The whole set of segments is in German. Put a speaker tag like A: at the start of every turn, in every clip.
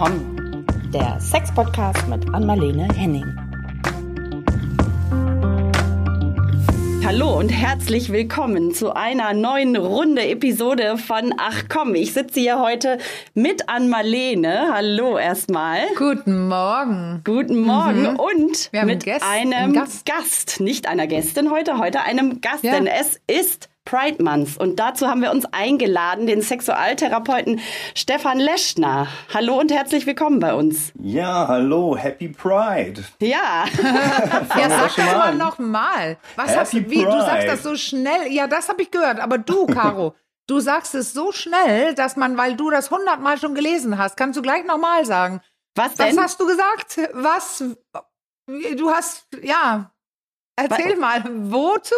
A: willkommen. Der Sex-Podcast mit Anmalene Henning. Hallo und herzlich willkommen zu einer neuen Runde Episode von Ach komm, ich sitze hier heute mit Anmalene. Hallo erstmal.
B: Guten Morgen.
A: Guten Morgen mhm. und mit
B: Gäste,
A: einem Gast. Gast. nicht einer Gästin heute, heute einem Gast, ja. denn es ist Pride Month. Und dazu haben wir uns eingeladen, den Sexualtherapeuten Stefan Leschner. Hallo und herzlich willkommen bei uns.
C: Ja, hallo, Happy Pride.
A: Ja.
B: ja, sag das mal nochmal. Was Happy hast du, wie, Pride. du sagst das so schnell. Ja, das habe ich gehört. Aber du, Caro, du sagst es so schnell, dass man, weil du das hundertmal schon gelesen hast, kannst du gleich nochmal sagen.
A: Was denn?
B: Was hast du gesagt? Was? Du hast, ja, Erzähl mal, wozu?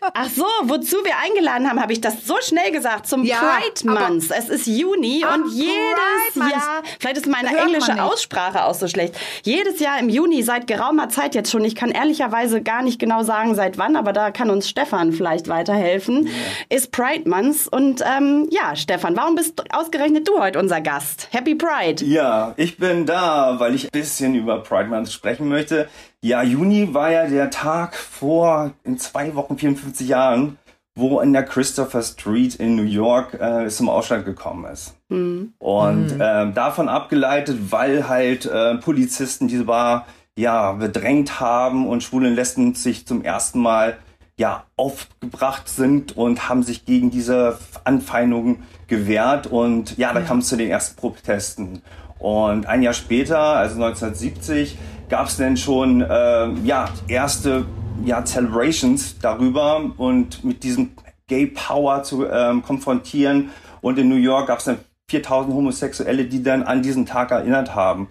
A: Ach so, wozu wir eingeladen haben, habe ich das so schnell gesagt, zum ja, Pride Month. Es ist Juni und jedes Jahr, vielleicht ist meine englische Aussprache auch so schlecht, jedes Jahr im Juni, seit geraumer Zeit jetzt schon, ich kann ehrlicherweise gar nicht genau sagen, seit wann, aber da kann uns Stefan vielleicht weiterhelfen, ja. ist Pride Month. Und ähm, ja, Stefan, warum bist ausgerechnet du heute unser Gast? Happy Pride.
C: Ja, ich bin da, weil ich ein bisschen über Pride Month sprechen möchte. Ja, Juni war ja der Tag vor in zwei Wochen 54 Jahren, wo in der Christopher Street in New York äh, es zum Ausschlag gekommen ist. Mhm. Und mhm. Äh, davon abgeleitet, weil halt äh, Polizisten diese Bar ja bedrängt haben und Schwulen Lesben sich zum ersten Mal ja aufgebracht sind und haben sich gegen diese Anfeindungen gewehrt und ja, da ja. kam es zu den ersten Protesten. Und ein Jahr später, also 1970, gab es denn schon äh, ja, erste ja, Celebrations darüber und mit diesem Gay Power zu ähm, konfrontieren. Und in New York gab es dann 4000 Homosexuelle, die dann an diesen Tag erinnert haben.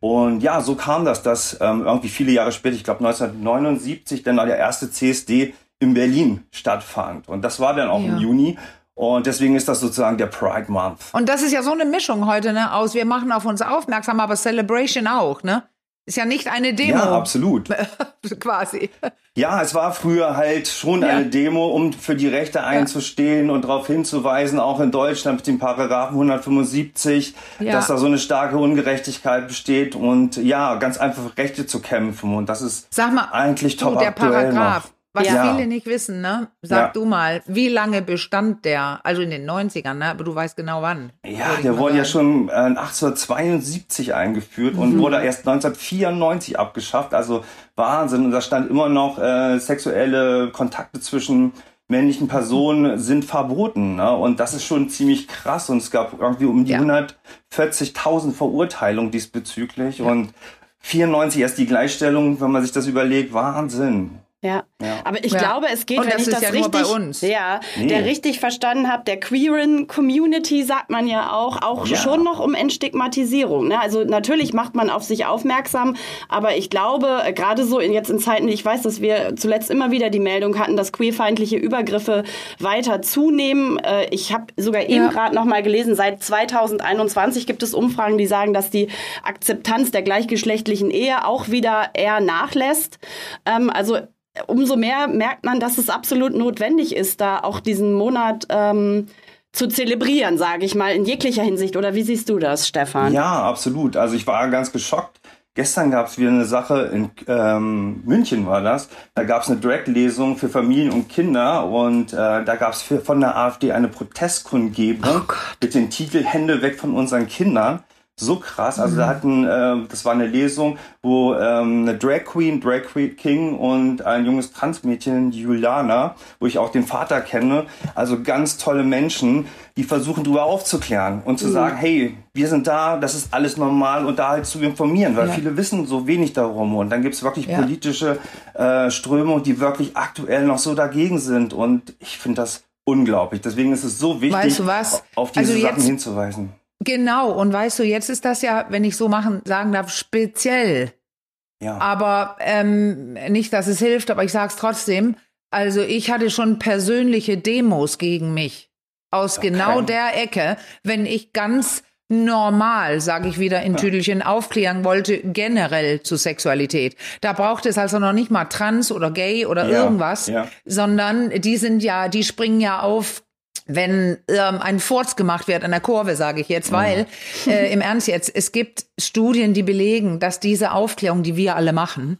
C: Und ja, so kam das, dass ähm, irgendwie viele Jahre später, ich glaube 1979, dann der erste CSD in Berlin stattfand. Und das war dann auch ja. im Juni. Und deswegen ist das sozusagen der Pride Month.
B: Und das ist ja so eine Mischung heute, ne, aus wir machen auf uns aufmerksam, aber Celebration auch, ne? Ist ja nicht eine Demo.
C: Ja, absolut.
B: Quasi.
C: Ja, es war früher halt schon ja. eine Demo, um für die Rechte einzustehen ja. und darauf hinzuweisen, auch in Deutschland mit dem Paragraphen 175, ja. dass da so eine starke Ungerechtigkeit besteht und ja, ganz einfach Rechte zu kämpfen. Und das ist
B: Sag mal,
C: eigentlich top
B: du, der aktuell Paragraph. Was ja. viele nicht wissen, ne? Sag ja. du mal, wie lange bestand der? Also in den 90ern, ne? Aber du weißt genau wann.
C: Ja, der wurde ja schon äh, 1872 eingeführt mhm. und wurde erst 1994 abgeschafft. Also Wahnsinn. Und da stand immer noch, äh, sexuelle Kontakte zwischen männlichen Personen sind verboten. Ne? Und das ist schon ziemlich krass. Und es gab irgendwie um die ja. 140.000 Verurteilungen diesbezüglich. Und 94 erst die Gleichstellung, wenn man sich das überlegt. Wahnsinn.
A: Ja. ja. aber ich ja. glaube, es geht,
B: und
A: wenn ich das
B: ja
A: richtig, ja, nee. der richtig verstanden habe, der queeren Community sagt man ja auch, auch ja. schon noch um Entstigmatisierung. Ne? Also natürlich macht man auf sich aufmerksam, aber ich glaube, äh, gerade so in, jetzt in Zeiten, ich weiß, dass wir zuletzt immer wieder die Meldung hatten, dass queerfeindliche Übergriffe weiter zunehmen. Äh, ich habe sogar eben gerade noch mal gelesen, seit 2021 gibt es Umfragen, die sagen, dass die Akzeptanz der gleichgeschlechtlichen Ehe auch wieder eher nachlässt. Ähm, also umso mehr merkt man, dass es absolut notwendig ist, da auch diesen Monat ähm, zu zelebrieren, sage ich mal, in jeglicher Hinsicht. Oder wie siehst du das, Stefan?
C: Ja, absolut. Also ich war ganz geschockt. Gestern gab es wieder eine Sache in ähm, München war das. Da gab es eine Drag-Lesung für Familien und Kinder und äh, da gab es von der AfD eine Protestkundgebung oh mit dem Titel Hände weg von unseren Kindern so krass. Also mhm. da hatten, äh, das war eine Lesung, wo ähm, eine Drag Queen, Drag King und ein junges Transmädchen, Juliana, wo ich auch den Vater kenne, also ganz tolle Menschen, die versuchen darüber aufzuklären und zu mhm. sagen, hey, wir sind da, das ist alles normal und da halt zu informieren, weil ja. viele wissen so wenig darum und dann gibt es wirklich ja. politische äh, Strömungen, die wirklich aktuell noch so dagegen sind und ich finde das unglaublich. Deswegen ist es so wichtig,
B: weißt du
C: auf diese also Sachen hinzuweisen.
B: Genau, und weißt du, jetzt ist das ja, wenn ich so machen, sagen darf, speziell. Ja. Aber ähm, nicht, dass es hilft, aber ich sag's trotzdem. Also ich hatte schon persönliche Demos gegen mich. Aus okay. genau der Ecke, wenn ich ganz normal, sage ich wieder in ja. Tüdelchen, aufklären wollte, generell zu Sexualität. Da braucht es also noch nicht mal trans oder gay oder ja. irgendwas, ja. sondern die sind ja, die springen ja auf wenn ähm, ein Furz gemacht wird an der Kurve, sage ich jetzt, weil äh, im Ernst jetzt, es gibt Studien, die belegen, dass diese Aufklärung, die wir alle machen,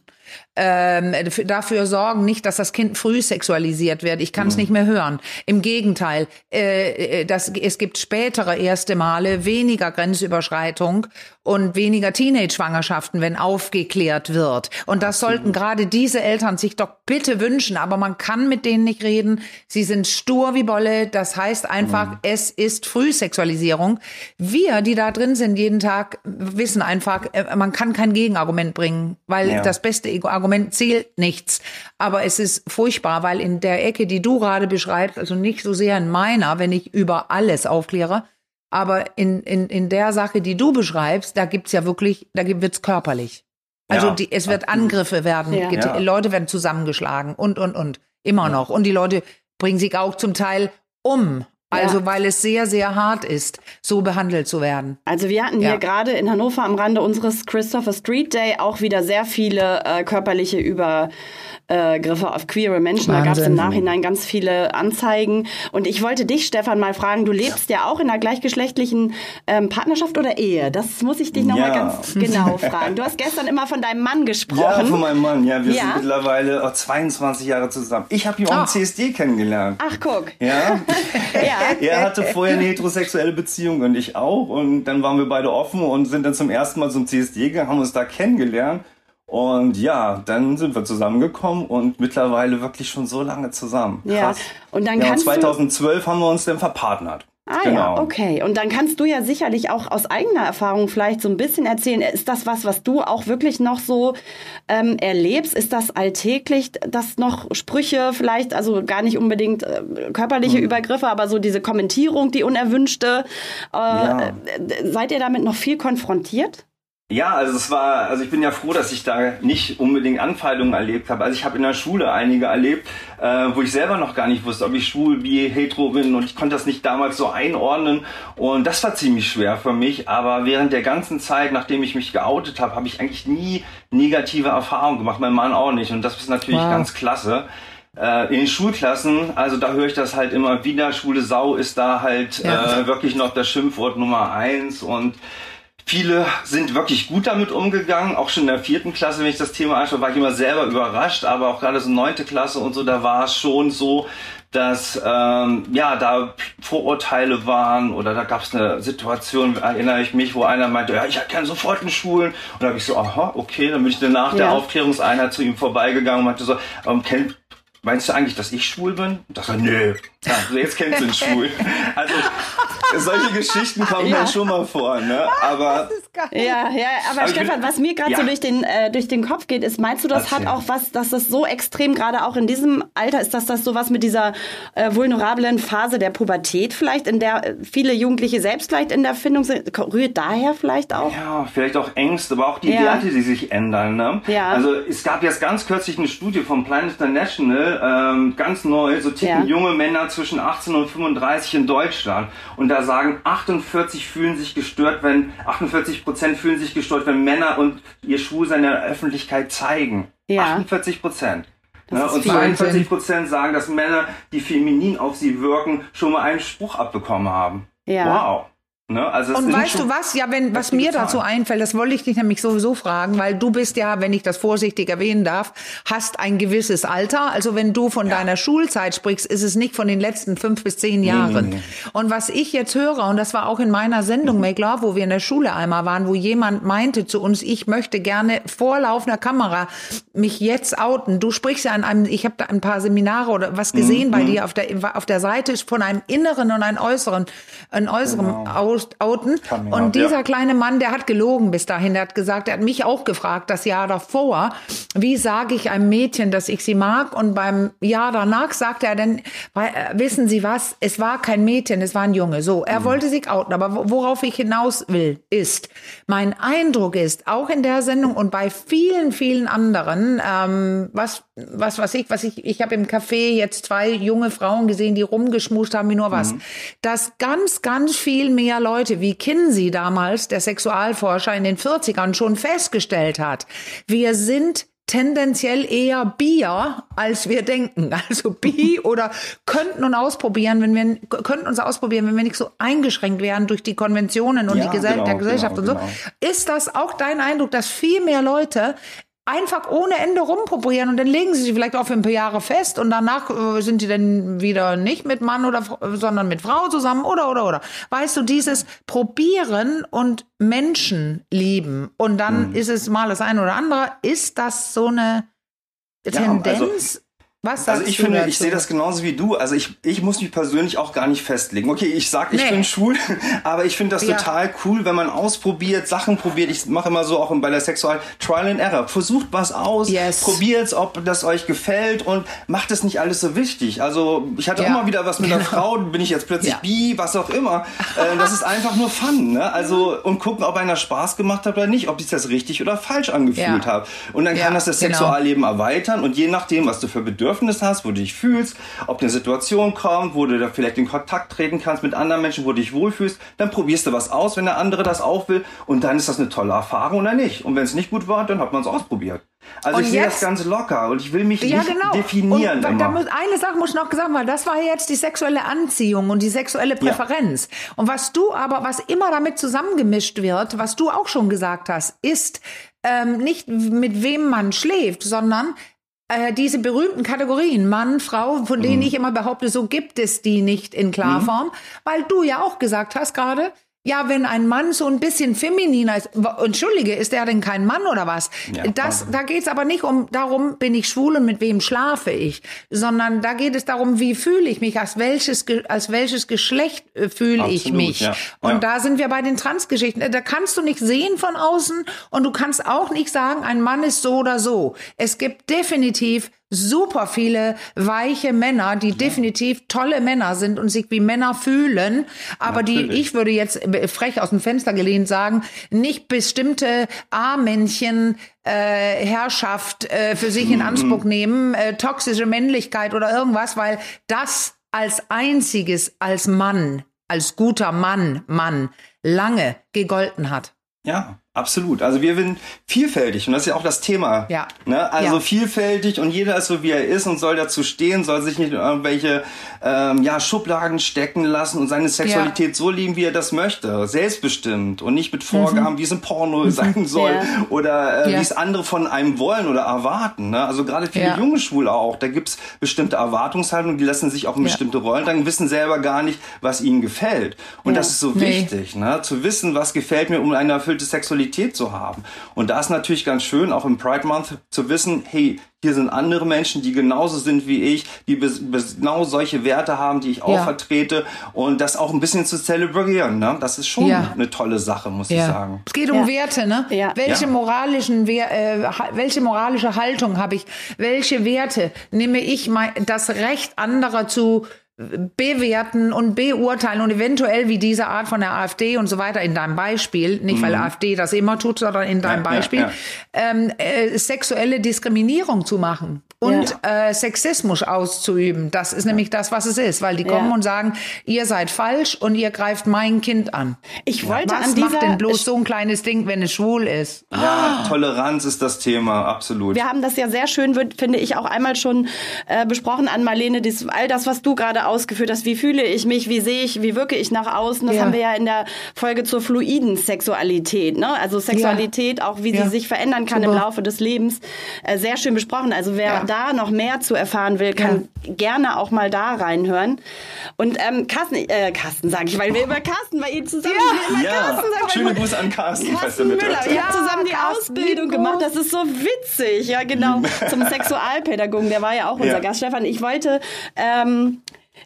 B: ähm, dafür sorgen nicht, dass das Kind früh sexualisiert wird. Ich kann es mhm. nicht mehr hören. Im Gegenteil, äh, äh, das, es gibt spätere erste Male weniger Grenzüberschreitung und weniger Teenage-Schwangerschaften, wenn aufgeklärt wird. Und das Absolut. sollten gerade diese Eltern sich doch bitte wünschen. Aber man kann mit denen nicht reden. Sie sind stur wie Bolle. Das heißt einfach, mhm. es ist Frühsexualisierung. Wir, die da drin sind jeden Tag, wissen einfach, äh, man kann kein Gegenargument bringen, weil ja. das beste Argument zählt nichts. Aber es ist furchtbar, weil in der Ecke, die du gerade beschreibst, also nicht so sehr in meiner, wenn ich über alles aufkläre, aber in, in, in der Sache, die du beschreibst, da gibt's ja wirklich, da wird's körperlich. Also ja, die, es wird Angriffe werden, ja. ja. Leute werden zusammengeschlagen und, und, und. Immer noch. Und die Leute bringen sich auch zum Teil um. Also, ja. weil es sehr, sehr hart ist, so behandelt zu werden.
A: Also, wir hatten ja. hier gerade in Hannover am Rande unseres Christopher Street Day auch wieder sehr viele äh, körperliche Über äh, Griffe auf queere Menschen. Wahnsinn. Da gab es im Nachhinein ganz viele Anzeigen. Und ich wollte dich, Stefan, mal fragen, du lebst ja auch in einer gleichgeschlechtlichen ähm, Partnerschaft oder Ehe? Das muss ich dich nochmal ja. ganz genau fragen. Du hast gestern immer von deinem Mann gesprochen. Ja,
C: von meinem Mann. Ja, wir ja. sind mittlerweile oh, 22 Jahre zusammen. Ich habe ihn auch oh. im CSD kennengelernt.
A: Ach, guck.
C: Ja. ja. Er hatte vorher eine heterosexuelle Beziehung und ich auch. Und dann waren wir beide offen und sind dann zum ersten Mal zum CSD gegangen, haben uns da kennengelernt. Und ja, dann sind wir zusammengekommen und mittlerweile wirklich schon so lange zusammen. Krass. Ja, und dann ja, kannst und 2012 haben wir uns dann verpartnert.
A: Ah genau. ja, okay. Und dann kannst du ja sicherlich auch aus eigener Erfahrung vielleicht so ein bisschen erzählen. Ist das was, was du auch wirklich noch so ähm, erlebst? Ist das alltäglich, dass noch Sprüche vielleicht, also gar nicht unbedingt äh, körperliche hm. Übergriffe, aber so diese Kommentierung, die unerwünschte, äh, ja. Äh, seid ihr damit noch viel konfrontiert?
C: Ja, also es war, also ich bin ja froh, dass ich da nicht unbedingt Anfeindungen erlebt habe. Also ich habe in der Schule einige erlebt, äh, wo ich selber noch gar nicht wusste, ob ich schwul, bi, hetero bin und ich konnte das nicht damals so einordnen und das war ziemlich schwer für mich. Aber während der ganzen Zeit, nachdem ich mich geoutet habe, habe ich eigentlich nie negative Erfahrungen gemacht, mein Mann auch nicht und das ist natürlich wow. ganz klasse äh, in den Schulklassen, also da höre ich das halt immer wieder, schwule Sau ist da halt ja. äh, wirklich noch das Schimpfwort Nummer eins und Viele sind wirklich gut damit umgegangen, auch schon in der vierten Klasse, wenn ich das Thema anschaue, war ich immer selber überrascht, aber auch gerade so neunte Klasse und so, da war es schon so, dass ähm, ja da Vorurteile waren oder da gab es eine Situation, erinnere ich mich, wo einer meinte, ja, ich erkenne sofort einen Schwulen. Und da habe ich so, aha, okay, dann bin ich dann nach ja. der Aufklärungseinheit zu ihm vorbeigegangen und meinte so, ähm, kennt, meinst du eigentlich, dass ich schwul bin? Und dachte, nö, ja, jetzt kennst du ihn schwul. Also solche Geschichten kommen ja. dann schon mal vor, ne? Aber
A: ja, ja, aber, aber Stefan, was mir gerade ja. so durch den äh, durch den Kopf geht, ist, meinst du, das Erzähl. hat auch was, dass das so extrem gerade auch in diesem Alter ist, dass das so was mit dieser äh, vulnerablen Phase der Pubertät vielleicht, in der äh, viele Jugendliche selbst vielleicht in der Findung sind, rührt daher vielleicht auch?
C: Ja, vielleicht auch Ängste, aber auch die ja. Werte, die sich ändern. Ne? Ja. Also es gab jetzt ganz kürzlich eine Studie vom Plan International, ähm, ganz neu, so ticken junge Männer zwischen 18 und 35 in Deutschland. Und da sagen 48 fühlen sich gestört, wenn 48 Prozent fühlen sich gestört, wenn Männer und ihr Schwulsein in der Öffentlichkeit zeigen. Ja. 48 Prozent. Ne? Und 42 Prozent sagen, dass Männer, die feminin auf sie wirken, schon mal einen Spruch abbekommen haben. Ja. Wow.
B: Ne? Also und weißt du was? Ja, wenn was mir dazu einfällt, das wollte ich dich nämlich sowieso fragen, weil du bist ja, wenn ich das vorsichtig erwähnen darf, hast ein gewisses Alter. Also wenn du von ja. deiner Schulzeit sprichst, ist es nicht von den letzten fünf bis zehn Jahren. Nee, nee, nee. Und was ich jetzt höre, und das war auch in meiner Sendung Make Love, wo wir in der Schule einmal waren, wo jemand meinte zu uns, ich möchte gerne vor laufender Kamera mich jetzt outen. Du sprichst ja an einem, ich habe da ein paar Seminare oder was gesehen mhm. bei dir auf der auf der Seite von einem inneren und einem äußeren, einem äußeren genau outen. Und out, dieser ja. kleine Mann, der hat gelogen bis dahin. Der hat gesagt, er hat mich auch gefragt, das Jahr davor, wie sage ich einem Mädchen, dass ich sie mag? Und beim Jahr danach sagte er dann, äh, wissen Sie was, es war kein Mädchen, es war ein Junge. So, er mhm. wollte sich outen. Aber worauf ich hinaus will, ist, mein Eindruck ist, auch in der Sendung und bei vielen, vielen anderen, ähm, was, was, was ich, was ich, ich habe im Café jetzt zwei junge Frauen gesehen, die rumgeschmust haben, wie nur was, mhm. dass ganz, ganz viel mehr Leute wie Kinsey damals, der Sexualforscher in den 40ern, schon festgestellt hat. Wir sind tendenziell eher Bier, als wir denken. Also Bi oder könnten uns ausprobieren, wenn wir könnten uns ausprobieren, wenn wir nicht so eingeschränkt wären durch die Konventionen und ja, die Gesell genau, Gesellschaft genau, und so. Genau. Ist das auch dein Eindruck, dass viel mehr Leute einfach ohne Ende rumprobieren und dann legen sie sich vielleicht auch für ein paar Jahre fest und danach äh, sind die dann wieder nicht mit Mann oder sondern mit Frau zusammen oder oder oder. Weißt du, dieses Probieren und Menschen lieben und dann mhm. ist es mal das eine oder andere, ist das so eine Tendenz? Ja, also
C: was also ich finde, dazu? ich sehe das genauso wie du. Also ich, ich muss mich persönlich auch gar nicht festlegen. Okay, ich sag, ich nee. bin schwul, aber ich finde das ja. total cool, wenn man ausprobiert, Sachen probiert. Ich mache immer so auch bei der Sexual Trial and Error. Versucht was aus, yes. probiert ob das euch gefällt und macht es nicht alles so wichtig. Also ich hatte ja. immer wieder was mit einer genau. Frau, bin ich jetzt plötzlich ja. bi, was auch immer. Äh, das ist einfach nur Fun, ne? Also und gucken, ob einer Spaß gemacht hat oder nicht, ob ich das richtig oder falsch angefühlt ja. habe. Und dann kann das das genau. Sexualleben erweitern und je nachdem, was du für Bedürfnisse Bedürfnis hast, wo du dich fühlst, ob eine Situation kommt, wo du da vielleicht in Kontakt treten kannst mit anderen Menschen, wo du dich wohlfühlst, dann probierst du was aus, wenn der andere das auch will und dann ist das eine tolle Erfahrung oder nicht. Und wenn es nicht gut war, dann hat man es ausprobiert. Also und ich sehe das ganz locker und ich will mich ja, nicht genau. definieren. Und
B: da muss, eine Sache muss ich noch gesagt werden, das war jetzt die sexuelle Anziehung und die sexuelle Präferenz. Ja. Und was du aber, was immer damit zusammengemischt wird, was du auch schon gesagt hast, ist ähm, nicht mit wem man schläft, sondern äh, diese berühmten Kategorien, Mann, Frau, von denen mhm. ich immer behaupte, so gibt es die nicht in Klarform, mhm. weil du ja auch gesagt hast gerade, ja, wenn ein Mann so ein bisschen femininer ist, entschuldige, ist er denn kein Mann oder was? Ja, das, da geht's aber nicht um darum, bin ich schwul und mit wem schlafe ich, sondern da geht es darum, wie fühle ich mich, als welches, als welches Geschlecht äh, fühle ich mich. Ja, und ja. da sind wir bei den Transgeschichten. Da kannst du nicht sehen von außen und du kannst auch nicht sagen, ein Mann ist so oder so. Es gibt definitiv super viele weiche Männer, die ja. definitiv tolle Männer sind und sich wie Männer fühlen, aber Natürlich. die, ich würde jetzt frech aus dem Fenster gelehnt sagen, nicht bestimmte A-Männchen äh, Herrschaft äh, für sich in mhm. Anspruch nehmen, äh, toxische Männlichkeit oder irgendwas, weil das als einziges als Mann, als guter Mann, Mann lange gegolten hat.
C: Ja, Absolut. Also wir sind vielfältig und das ist ja auch das Thema. Ja. Ne? Also ja. vielfältig und jeder ist so wie er ist und soll dazu stehen, soll sich nicht in irgendwelche ähm, ja, Schubladen stecken lassen und seine Sexualität ja. so lieben, wie er das möchte. Selbstbestimmt und nicht mit Vorgaben, mhm. wie es im Porno mhm. sein soll ja. oder äh, wie es andere von einem wollen oder erwarten. Ne? Also gerade viele junge Schwule auch, da gibt's bestimmte Erwartungshaltungen, die lassen sich auch in bestimmte Rollen, dann wissen selber gar nicht, was ihnen gefällt. Und das ist so nee. wichtig, ne? zu wissen, was gefällt mir, um eine erfüllte Sexualität Flexibilität zu haben. Und da ist natürlich ganz schön, auch im Pride Month zu wissen, hey, hier sind andere Menschen, die genauso sind wie ich, die genau solche Werte haben, die ich auch ja. vertrete und das auch ein bisschen zu zelebrieren. Ne? Das ist schon ja. eine tolle Sache, muss ja. ich sagen.
B: Es geht um Werte, ne? Welche moralischen, äh, welche moralische Haltung habe ich? Welche Werte nehme ich mein, das Recht anderer zu bewerten und beurteilen und eventuell wie diese Art von der AfD und so weiter in deinem Beispiel, nicht weil mhm. AfD das immer tut, sondern in deinem ja, Beispiel, ja, ja. Ähm, äh, sexuelle Diskriminierung zu machen und äh, Sexismus auszuüben. Das ist nämlich das, was es ist, weil die kommen und sagen, ihr seid falsch und ihr greift mein Kind an.
A: Ich wollte
B: was
A: an dieser,
B: macht denn bloß so ein kleines Ding, wenn es schwul ist?
C: Ja, Toleranz ist das Thema, absolut.
A: Wir haben das ja sehr schön, finde ich, auch einmal schon äh, besprochen an Marlene, dies, all das, was du gerade ausgeführt hast. Wie fühle ich mich? Wie sehe ich? Wie wirke ich nach außen? Das ja. haben wir ja in der Folge zur fluiden Sexualität. Ne? Also Sexualität, ja. auch wie ja. sie sich verändern kann Super. im Laufe des Lebens. Äh, sehr schön besprochen. Also wer da noch mehr zu erfahren will, kann gerne auch mal da reinhören. Und ähm, Carsten, äh, Carsten sage ich, weil wir über Carsten bei Ihnen zusammen
C: ja. Carsten sagen, Schöne Grüße an Carsten.
A: Carsten Müller. Wir haben zusammen die Ausbildung gemacht. Das ist so witzig. Ja, genau. Zum Sexualpädagogen. Der war ja auch unser Gast. Stefan, ich wollte ähm,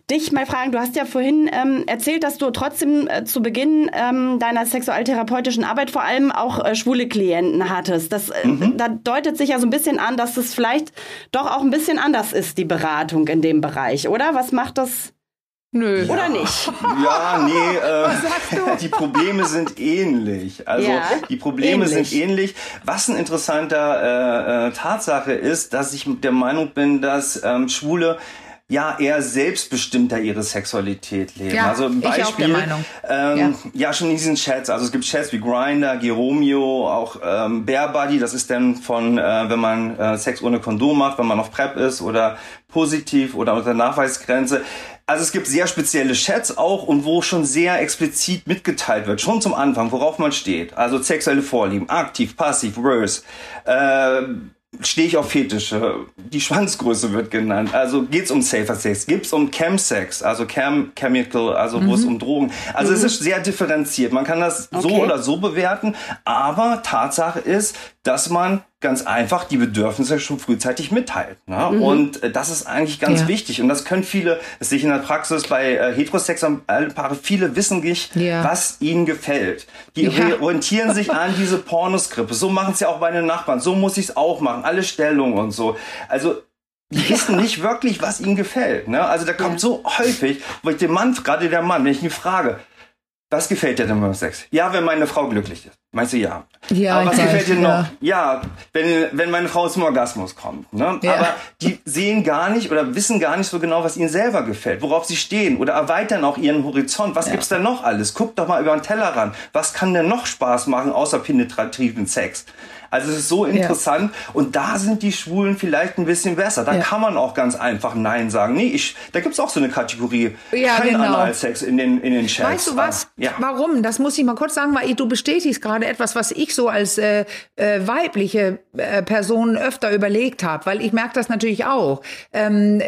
A: dich mal fragen, du hast ja vorhin ähm, erzählt, dass du trotzdem äh, zu Beginn ähm, deiner sexualtherapeutischen Arbeit vor allem auch äh, schwule Klienten hattest. Das, äh, mhm. Da deutet sich ja so ein bisschen an, dass es vielleicht doch auch ein bisschen anders ist, die Beratung in dem Bereich, oder? Was macht das? Nö. Ja. Oder nicht?
C: Ja, nee, äh, die Probleme sind ähnlich. Also ja, die Probleme ähnlich. sind ähnlich. Was ein interessanter äh, äh, Tatsache ist, dass ich der Meinung bin, dass ähm, Schwule ja eher selbstbestimmter ihre Sexualität leben.
B: Ja,
C: also ein Beispiel,
B: ich auch der Meinung.
C: Ähm, ja. ja. schon in diesen Chats. Also es gibt Chats wie Grinder, Geromeo, auch ähm, Bear Buddy. Das ist dann von, äh, wenn man äh, Sex ohne Kondom macht, wenn man auf PrEP ist oder positiv oder unter Nachweisgrenze. Also es gibt sehr spezielle Chats auch und wo schon sehr explizit mitgeteilt wird, schon zum Anfang, worauf man steht. Also sexuelle Vorlieben, aktiv, passiv, worse. Äh, stehe ich auf Fetische. Die Schwanzgröße wird genannt. Also geht's um Safer Sex, geht's um Chemsex, also Chem Chemical, also mhm. wo es mhm. um Drogen. Also mhm. es ist sehr differenziert. Man kann das okay. so oder so bewerten, aber Tatsache ist, dass man ganz einfach die Bedürfnisse schon frühzeitig mitteilt. Ne? Mhm. Und äh, das ist eigentlich ganz ja. wichtig. Und das können viele, das sehe ich in der Praxis bei äh, heterosexuellen Paare, viele wissen nicht, ja. was ihnen gefällt. Die ja. orientieren sich an diese Pornoskrippe. So machen es ja auch meine Nachbarn. So muss ich es auch machen. Alle Stellungen und so. Also die wissen nicht wirklich, was ihnen gefällt. Ne? Also da kommt so häufig, wo ich den Mann, gerade der Mann, wenn ich ihn frage, was gefällt dir denn beim Sex? Ja, wenn meine Frau glücklich ist. Meinst du ja? Ja. Aber was gefällt dir noch? Ja, wenn, wenn meine Frau zum Orgasmus kommt. Ne? Ja. Aber die sehen gar nicht oder wissen gar nicht so genau, was ihnen selber gefällt, worauf sie stehen oder erweitern auch ihren Horizont. Was ja. gibt's denn noch alles? Guck doch mal über den Teller ran. Was kann denn noch Spaß machen außer penetrativen Sex? Also es ist so interessant ja. und da sind die Schwulen vielleicht ein bisschen besser. Da ja. kann man auch ganz einfach Nein sagen. Nee, ich, da gibt's auch so eine Kategorie. Ja, Kein genau. Analsex in den, in den Chats.
B: Weißt du was? Ja. Warum? Das muss ich mal kurz sagen, weil du bestätigst gerade etwas, was ich so als äh, äh, weibliche äh, Person öfter überlegt habe, weil ich merke das natürlich auch. Ähm,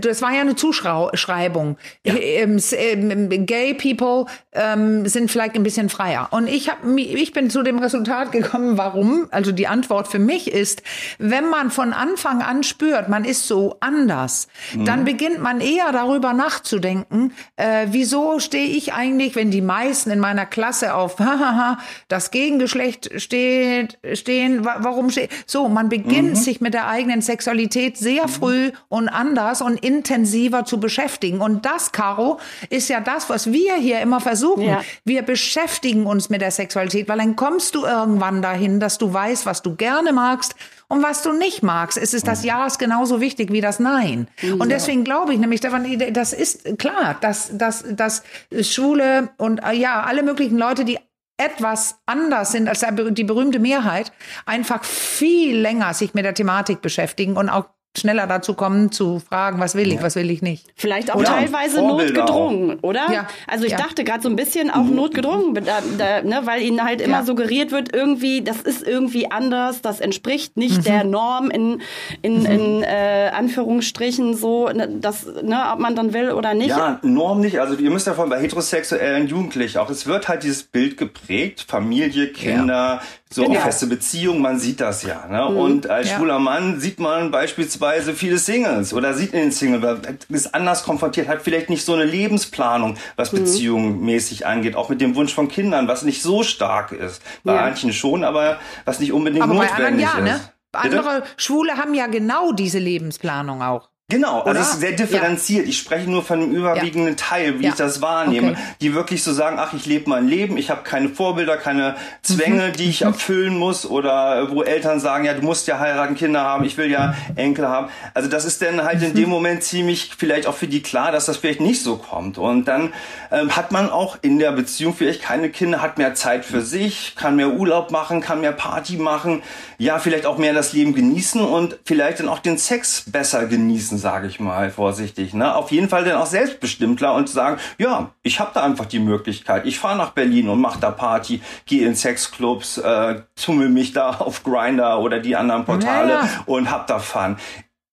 B: das war ja eine Zuschreibung. Ja. Ähm, ähm, gay People ähm, sind vielleicht ein bisschen freier. Und ich, hab, ich bin zu dem Resultat gekommen, warum? Also die Antwort für mich ist, wenn man von Anfang an spürt, man ist so anders, mhm. dann beginnt man eher darüber nachzudenken, äh, wieso stehe ich eigentlich, wenn die meisten in meiner Klasse auf hahaha, das Gegengeschlecht steht, stehen, warum steht, so, man beginnt mhm. sich mit der eigenen Sexualität sehr mhm. früh und anders und intensiver zu beschäftigen. Und das, Caro, ist ja das, was wir hier immer versuchen. Ja. Wir beschäftigen uns mit der Sexualität, weil dann kommst du irgendwann dahin, dass du weißt, was du gerne magst und was du nicht magst. Es ist das mhm. Ja ist genauso wichtig wie das Nein. Und deswegen glaube ich nämlich, das ist klar, dass, dass, dass Schwule und äh, ja, alle möglichen Leute, die etwas anders sind als die berühmte Mehrheit, einfach viel länger sich mit der Thematik beschäftigen und auch schneller dazu kommen zu fragen, was will ich, ja. was will ich nicht.
A: Vielleicht auch oder teilweise notgedrungen, auch. oder? Ja. Also ich ja. dachte gerade so ein bisschen auch mhm. notgedrungen, da, da, ne, weil ihnen halt immer suggeriert wird, irgendwie, das ist irgendwie anders, das entspricht nicht mhm. der Norm in, in, mhm. in äh, Anführungsstrichen so, ne, das, ne, ob man dann will oder nicht.
C: Ja, Norm nicht. Also ihr müsst davon bei heterosexuellen Jugendlichen auch, es wird halt dieses Bild geprägt, Familie, Kinder, so genau. feste Beziehungen, man sieht das ja. Ne? Mhm. Und als schwuler Mann sieht man beispielsweise viele Singles oder sieht in den Single, ist anders konfrontiert, hat vielleicht nicht so eine Lebensplanung, was mhm. Beziehungen mäßig angeht, auch mit dem Wunsch von Kindern, was nicht so stark ist. Bei ja. manchen schon, aber was nicht unbedingt aber notwendig bei anderen, ja, ist. Ne?
B: Andere Schwule haben ja genau diese Lebensplanung auch.
C: Genau, also es ist sehr differenziert. Ja. Ich spreche nur von dem überwiegenden ja. Teil, wie ja. ich das wahrnehme. Okay. Die wirklich so sagen, ach, ich lebe mein Leben, ich habe keine Vorbilder, keine Zwänge, mhm. die ich mhm. erfüllen muss oder wo Eltern sagen, ja, du musst ja heiraten, Kinder haben, ich will ja Enkel haben. Also das ist dann halt in dem mhm. Moment ziemlich vielleicht auch für die klar, dass das vielleicht nicht so kommt. Und dann ähm, hat man auch in der Beziehung vielleicht keine Kinder, hat mehr Zeit für sich, kann mehr Urlaub machen, kann mehr Party machen, ja, vielleicht auch mehr das Leben genießen und vielleicht dann auch den Sex besser genießen sage ich mal vorsichtig. Ne? Auf jeden Fall dann auch selbstbestimmter und sagen, ja, ich habe da einfach die Möglichkeit. Ich fahre nach Berlin und mache da Party, gehe in Sexclubs, äh, tummel mich da auf Grinder oder die anderen Portale ja, und hab da Fun.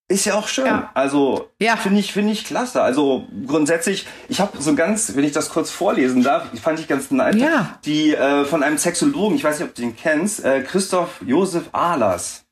C: Ist ja auch schön. Ja. Also ja. finde ich finde ich klasse. Also grundsätzlich, ich habe so ganz, wenn ich das kurz vorlesen darf, fand ich ganz nett, ja. die äh, von einem Sexologen, ich weiß nicht, ob du den kennst, äh, Christoph Josef Ahlers.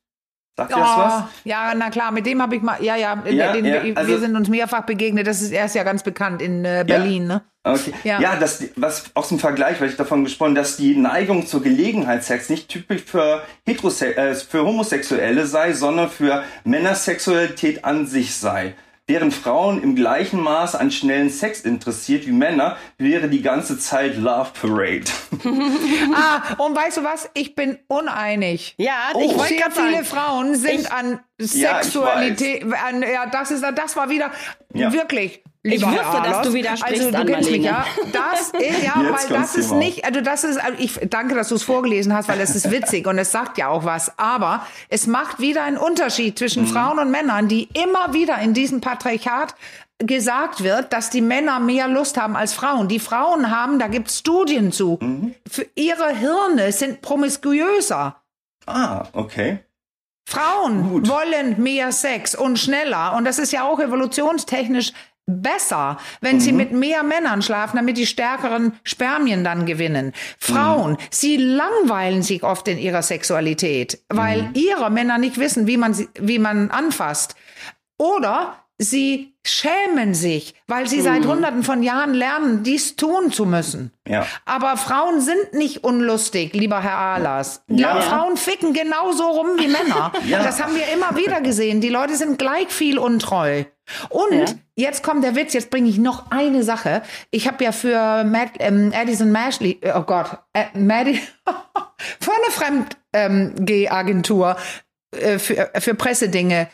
B: Sagt oh, das was? Ja, na klar, mit dem habe ich mal, ja, ja, ja, den, ja also, wir sind uns mehrfach begegnet. Das ist, er ist ja ganz bekannt in äh, Berlin, ja. ne?
C: Okay. Ja, ja das, was aus dem Vergleich, weil ich davon gesprochen, dass die Neigung zur Gelegenheitssex nicht typisch für, Heterose äh, für Homosexuelle sei, sondern für Männersexualität an sich sei. Während Frauen im gleichen Maß an schnellen Sex interessiert wie Männer, wäre die ganze Zeit Love Parade.
B: ah, und weißt du was? Ich bin uneinig.
A: Ja, oh. ich wollte
B: Sehr viele sagen, Frauen sind ich, an Sexualität, ja, an, ja, das ist, das war wieder ja. wirklich
A: ich wusste, dass du widersprichst, also, du kennst mich,
B: ja. Das, ja, weil das ist nicht, also das ist, also ich danke, dass du es vorgelesen hast, weil es ist witzig und es sagt ja auch was. Aber es macht wieder einen Unterschied zwischen mhm. Frauen und Männern, die immer wieder in diesem Patriarchat gesagt wird, dass die Männer mehr Lust haben als Frauen. Die Frauen haben, da gibt es Studien zu, mhm. für ihre Hirne sind promiskuöser.
C: Ah, okay.
B: Frauen Gut. wollen mehr Sex und schneller. Und das ist ja auch evolutionstechnisch besser, wenn mhm. sie mit mehr Männern schlafen, damit die stärkeren Spermien dann gewinnen. Frauen, mhm. sie langweilen sich oft in ihrer Sexualität, weil mhm. ihre Männer nicht wissen, wie man sie, wie man anfasst. Oder sie schämen sich, weil sie seit mhm. hunderten von Jahren lernen, dies tun zu müssen. Ja. Aber Frauen sind nicht unlustig, lieber Herr Ahlers. Ja. Frauen ficken genauso rum wie Männer. ja. Das haben wir immer wieder gesehen. Die Leute sind gleich viel untreu. Und ja. jetzt kommt der Witz, jetzt bringe ich noch eine Sache. Ich habe ja für Mad, ähm, Addison Mashley, oh Gott, äh, Maddie, für eine Fremdgeh-Agentur ähm, äh, für, für Pressedinge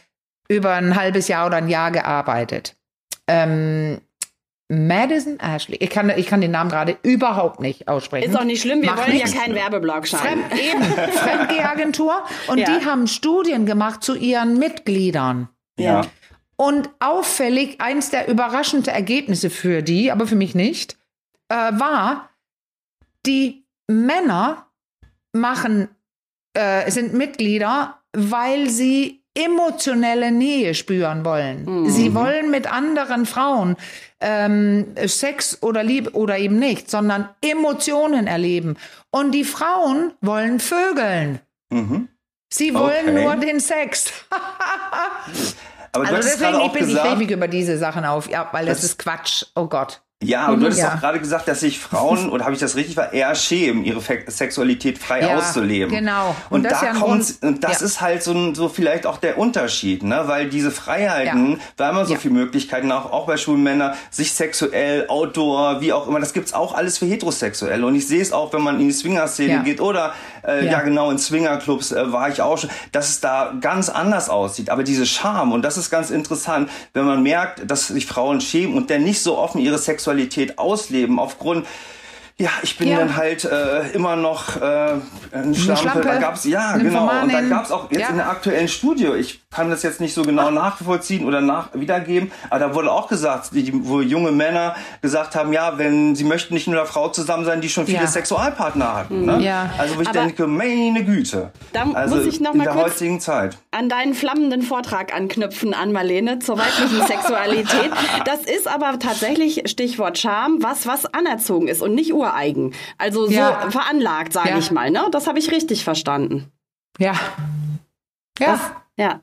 B: über ein halbes Jahr oder ein Jahr gearbeitet. Ähm, Madison Ashley. Ich kann, ich kann den Namen gerade überhaupt nicht aussprechen.
A: Ist auch nicht schlimm, wir Mach wollen nichts. ja keinen Werbeblock schreiben.
B: Fremd, eben, Fremdgehagentur. Und ja. die haben Studien gemacht zu ihren Mitgliedern.
C: Ja.
B: Und auffällig, eins der überraschenden Ergebnisse für die, aber für mich nicht, äh, war, die Männer machen, äh, sind Mitglieder, weil sie emotionelle Nähe spüren wollen. Mhm. Sie wollen mit anderen Frauen ähm, Sex oder Liebe oder eben nicht, sondern Emotionen erleben. Und die Frauen wollen Vögeln. Mhm. Sie wollen okay. nur den Sex.
C: Aber also deswegen, ich bin, gesagt,
B: ich mich über diese Sachen auf, ja, weil das, das ist Quatsch. Oh Gott.
C: Ja, und du hast ja. auch gerade gesagt, dass sich Frauen, oder habe ich das richtig war, eher schämen, ihre Sexualität frei ja, auszuleben.
B: Genau.
C: Und, und da ja kommt, und das ja. ist halt so, so vielleicht auch der Unterschied, ne? Weil diese Freiheiten, weil man so viele Möglichkeiten auch, auch bei schwulen Männern, sich sexuell, Outdoor, wie auch immer, das gibt's auch alles für Heterosexuelle. Und ich sehe es auch, wenn man in die Swinger-Szene geht oder äh, ja. genau in Swingerclubs äh, war ich auch schon, dass es da ganz anders aussieht. Aber diese Scham, und das ist ganz interessant, wenn man merkt, dass sich Frauen schämen und dann nicht so offen ihre Sexualität ausleben aufgrund ja, ich bin ja. dann halt äh, immer noch äh, ein Schlampe. Schlampe. Da gab's ja genau und dann gab's auch jetzt ja. in der aktuellen Studie. Ich kann das jetzt nicht so genau Ach. nachvollziehen oder nach wiedergeben, aber da wurde auch gesagt, die, wo junge Männer gesagt haben, ja, wenn sie möchten nicht mit einer Frau zusammen sein, die schon viele ja. Sexualpartner hatten. Ne? Ja. Also wo ich aber denke, meine Güte.
A: Da
C: also
A: muss ich noch mal
C: in der heutigen Zeit
A: an deinen flammenden Vortrag anknüpfen, an Marlene zur weiblichen Sexualität. Das ist aber tatsächlich Stichwort Charme, was was anerzogen ist und nicht ureigen. Also so ja. veranlagt, sage ja. ich mal. Ne? Das habe ich richtig verstanden.
B: Ja.
A: Ja. Das, ja.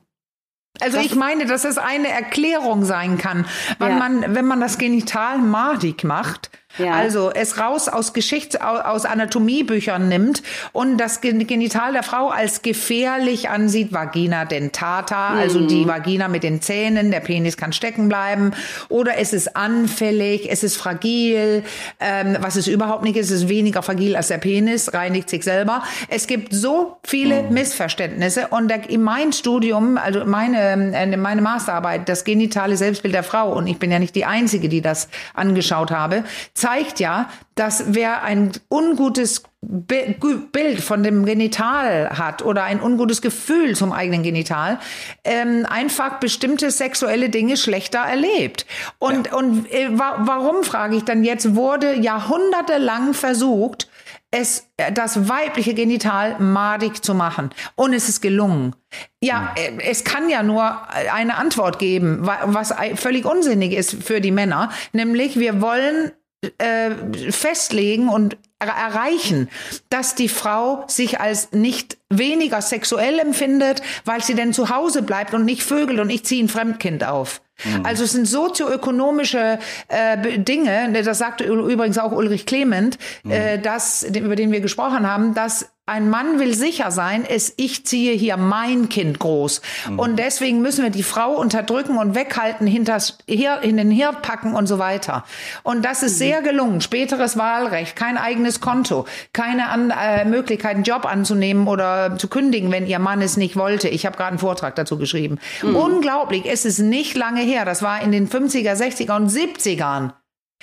B: Also das ich meine, dass es eine Erklärung sein kann, wenn ja. man, wenn man das Genital madig macht, ja. Also es raus aus Geschichts aus Anatomiebüchern nimmt und das Genital der Frau als gefährlich ansieht, Vagina dentata, mhm. also die Vagina mit den Zähnen, der Penis kann stecken bleiben oder es ist anfällig, es ist fragil, ähm, was es überhaupt nicht ist, es ist weniger fragil als der Penis, reinigt sich selber. Es gibt so viele mhm. Missverständnisse und der, in mein Studium, also meine, äh, meine Masterarbeit, das genitale Selbstbild der Frau und ich bin ja nicht die Einzige, die das angeschaut habe, zeigt ja, dass wer ein ungutes Bild von dem Genital hat oder ein ungutes Gefühl zum eigenen Genital, ähm, einfach bestimmte sexuelle Dinge schlechter erlebt. Und, ja. und äh, wa warum, frage ich dann jetzt, wurde jahrhundertelang versucht, es, äh, das weibliche Genital madig zu machen. Und es ist gelungen. Ja, hm. äh, es kann ja nur eine Antwort geben, was völlig unsinnig ist für die Männer, nämlich wir wollen äh, festlegen und erreichen, dass die Frau sich als nicht weniger sexuell empfindet, weil sie denn zu Hause bleibt und nicht vögelt und ich ziehe ein Fremdkind auf. Mhm. Also es sind sozioökonomische äh, Dinge, das sagte übrigens auch Ulrich Clement, mhm. äh, dass, über den wir gesprochen haben, dass Ein Mann will sicher sein, ist, ich ziehe hier mein Kind groß. Mhm. Und deswegen müssen wir die Frau unterdrücken und weghalten, hinters, hier, in den Herd packen und so weiter. Und das ist mhm. sehr gelungen. Späteres Wahlrecht, kein eigenes Konto, keine An äh, Möglichkeit, einen Job anzunehmen oder zu kündigen, wenn ihr Mann es nicht wollte. Ich habe gerade einen Vortrag dazu geschrieben. Mhm. Unglaublich. Es ist nicht lange her. Das war in den 50er, 60er und 70ern.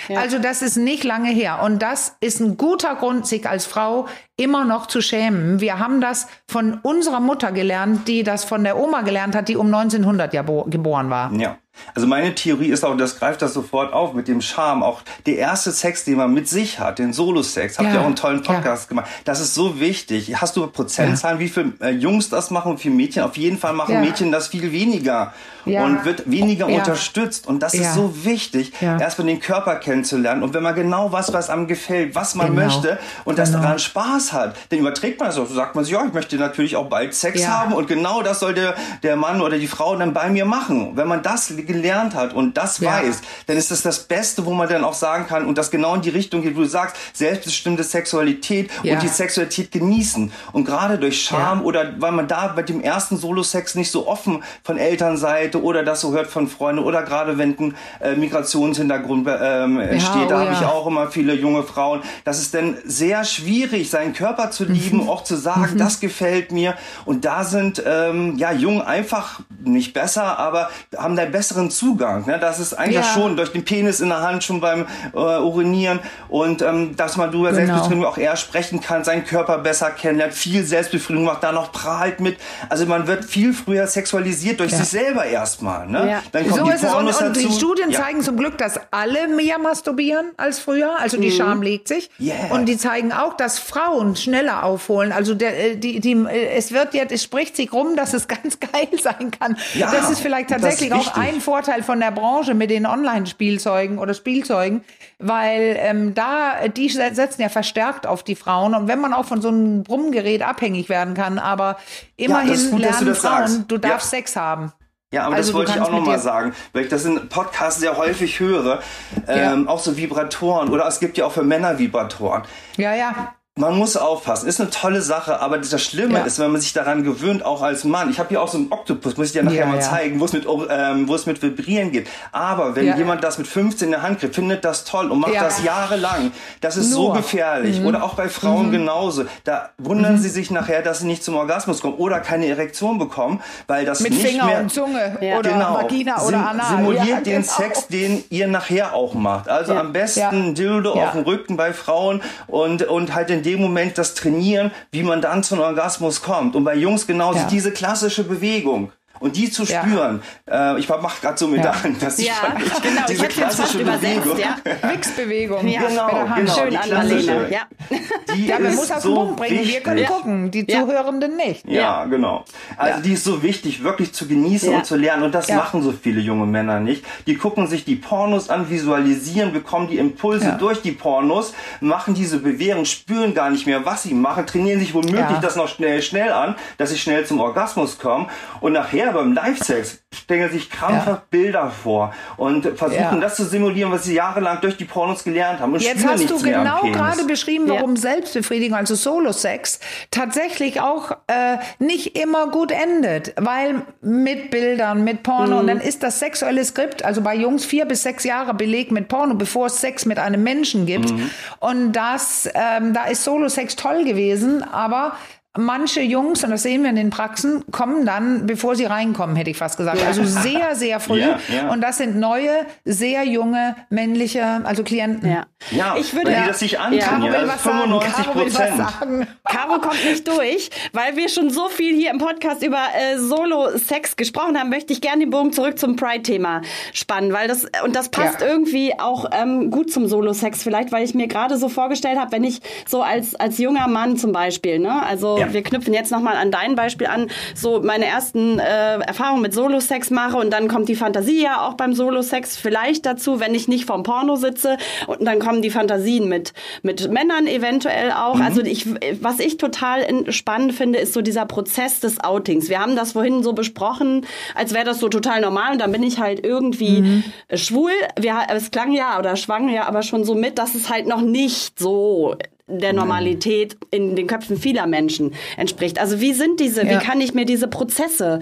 B: Ja. Also das ist nicht lange her. Und das ist ein guter Grund, sich als Frau immer noch zu schämen. Wir haben das von unserer Mutter gelernt, die das von der Oma gelernt hat, die um 1900 ja geboren war.
C: Ja. Also meine Theorie ist auch, das greift das sofort auf mit dem Charme. Auch der erste Sex, den man mit sich hat, den Solo-Sex, habt ihr auch einen tollen Podcast ja. gemacht. Das ist so wichtig. Hast du Prozentzahlen, ja. wie viele äh, Jungs das machen und wie viele Mädchen? Auf jeden Fall machen Mädchen das viel weniger und wird weniger unterstützt. Und das ist so wichtig, erstmal den Körper kennenzulernen. Und wenn man genau weiß, was einem gefällt, was man genau. möchte und genau. das daran Spaß hat, dann überträgt man das auch. So sagt man sich, ja, ich möchte natürlich auch bald Sex haben und genau das soll der, der Mann oder die Frau dann bei mir machen. Wenn man das gelernt hat und das ja. weiß, dann ist das das Beste, wo man dann auch sagen kann und das genau in die Richtung geht, wo du sagst, selbstbestimmte Sexualität ja. und die Sexualität genießen. Und gerade durch Scham ja. oder weil man da bei dem ersten Solo-Sex nicht so offen von Elternseite oder das so hört von Freunden oder gerade wenn ein äh, Migrationshintergrund ähm, entsteht, oh, da habe ich auch immer viele junge Frauen. Das ist dann sehr schwierig, seinen Körper zu lieben, mhm. auch zu sagen, mhm. das gefällt mir. Und da sind ähm, ja jung einfach nicht besser, aber haben da besseren Zugang. Ne? Das ist eigentlich ja. schon durch den Penis in der Hand schon beim äh, Urinieren und ähm, dass man über genau. Selbstbefriedigung auch eher sprechen kann, seinen Körper besser kennenlernt, viel Selbstbefriedigung macht, da noch prahlt mit. Also man wird viel früher sexualisiert durch ja. sich selber erstmal. Ne? Ja.
B: Dann kommt so die ist Pornos es. Und, und die Studien zeigen zum Glück, dass alle mehr masturbieren als früher. Also die mhm. Scham legt sich. Yeah. Und die zeigen auch, dass Frauen schneller aufholen. Also der, äh, die, die, äh, es wird jetzt, es spricht sich rum, dass es ganz geil sein kann. Ja, das ist vielleicht tatsächlich auch ein Vorteil von der Branche mit den Online-Spielzeugen oder Spielzeugen, weil ähm, da, die setzen ja verstärkt auf die Frauen. Und wenn man auch von so einem Brummgerät abhängig werden kann, aber immerhin ja, gut, lernen du Frauen, sagst. du darfst ja. Sex haben.
C: Ja, aber also das wollte ich auch nochmal sagen, weil ich das in Podcasts sehr häufig höre. Ähm, ja. Auch so Vibratoren oder es gibt ja auch für Männer Vibratoren.
B: Ja, ja
C: man muss aufpassen. Ist eine tolle Sache, aber das Schlimme ja. ist, wenn man sich daran gewöhnt, auch als Mann. Ich habe hier auch so einen Oktopus, muss ich dir nachher ja, mal ja. zeigen, wo es mit ähm, wo es mit Vibrieren geht. Aber wenn jemand das mit 15 in der Hand kriegt, findet das toll und macht das jahrelang. Das ist Nur. so gefährlich. Mhm. Oder auch bei Frauen mhm. genauso. Da wundern mhm. sie sich nachher, dass sie nicht zum Orgasmus kommen oder keine Erektion bekommen, weil das
B: mit
C: nicht
B: Finger
C: mehr
B: und Zunge oder genau, Vagina oder Sim Anal.
C: Simuliert den genau. Sex, den ihr nachher auch macht. Also am besten Dildo auf dem Rücken bei Frauen und und halt in dem Moment das trainieren, wie man dann zum Orgasmus kommt. Und bei Jungs genauso ja. diese klassische Bewegung. Und die zu spüren, ja. äh, ich mache gerade so mit ja. an, dass ich
A: ja, genau, diese ich klassische Bewegung. Ja.
B: Mixbewegung.
C: Ja. Genau, genau, Schön die klassische.
B: Ja, die ja man muss auf den so Punkt bringen. Wir können gucken, die Zuhörenden nicht.
C: Ja, genau. Also die ist so wichtig, wirklich zu genießen und zu lernen. Und das machen so viele junge Männer nicht. Die gucken sich die Pornos an, visualisieren, bekommen die Impulse durch die Pornos, machen diese Bewegung, spüren gar nicht mehr, was sie machen, trainieren sich womöglich das noch schnell, schnell an, dass sie schnell zum Orgasmus kommen. Und nachher ja, beim Live-Sex stellen sich krampfhaft ja. Bilder vor und versuchen ja. das zu simulieren, was sie jahrelang durch die Pornos gelernt haben. Und
B: Jetzt hast du genau gerade beschrieben, warum ja. Selbstbefriedigung, also Solo-Sex, tatsächlich auch äh, nicht immer gut endet, weil mit Bildern, mit Porno, mhm. und dann ist das sexuelle Skript, also bei Jungs vier bis sechs Jahre belegt mit Porno, bevor es Sex mit einem Menschen gibt. Mhm. Und das, ähm, da ist Solo-Sex toll gewesen, aber manche Jungs, und das sehen wir in den Praxen, kommen dann, bevor sie reinkommen, hätte ich fast gesagt. Also sehr, sehr früh. Ja, ja. Und das sind neue, sehr junge, männliche, also Klienten.
C: Ja, ja ich würde, weil die das sich antrainieren. Ja,
A: will was 95 Prozent. Caro kommt nicht durch, weil wir schon so viel hier im Podcast über äh, Solo-Sex gesprochen haben, möchte ich gerne den Bogen zurück zum Pride-Thema spannen, weil das, und das passt irgendwie auch ähm, gut zum Solo-Sex vielleicht, weil ich mir gerade so vorgestellt habe, wenn ich so als, als junger Mann zum Beispiel, ne, also wir knüpfen jetzt nochmal an dein Beispiel an, so meine ersten äh, Erfahrungen mit Solo-Sex mache und dann kommt die Fantasie ja auch beim Solo-Sex vielleicht dazu, wenn ich nicht vorm Porno sitze und dann kommen die Fantasien mit, mit Männern eventuell auch. Mhm. Also ich, was ich total spannend finde, ist so dieser Prozess des Outings. Wir haben das vorhin so besprochen, als wäre das so total normal und dann bin ich halt irgendwie mhm. schwul. Wir, es klang ja oder schwang ja aber schon so mit, dass es halt noch nicht so der. Normalität in den Köpfen vieler Menschen entspricht. Also wie sind diese, ja. wie kann ich mir diese Prozesse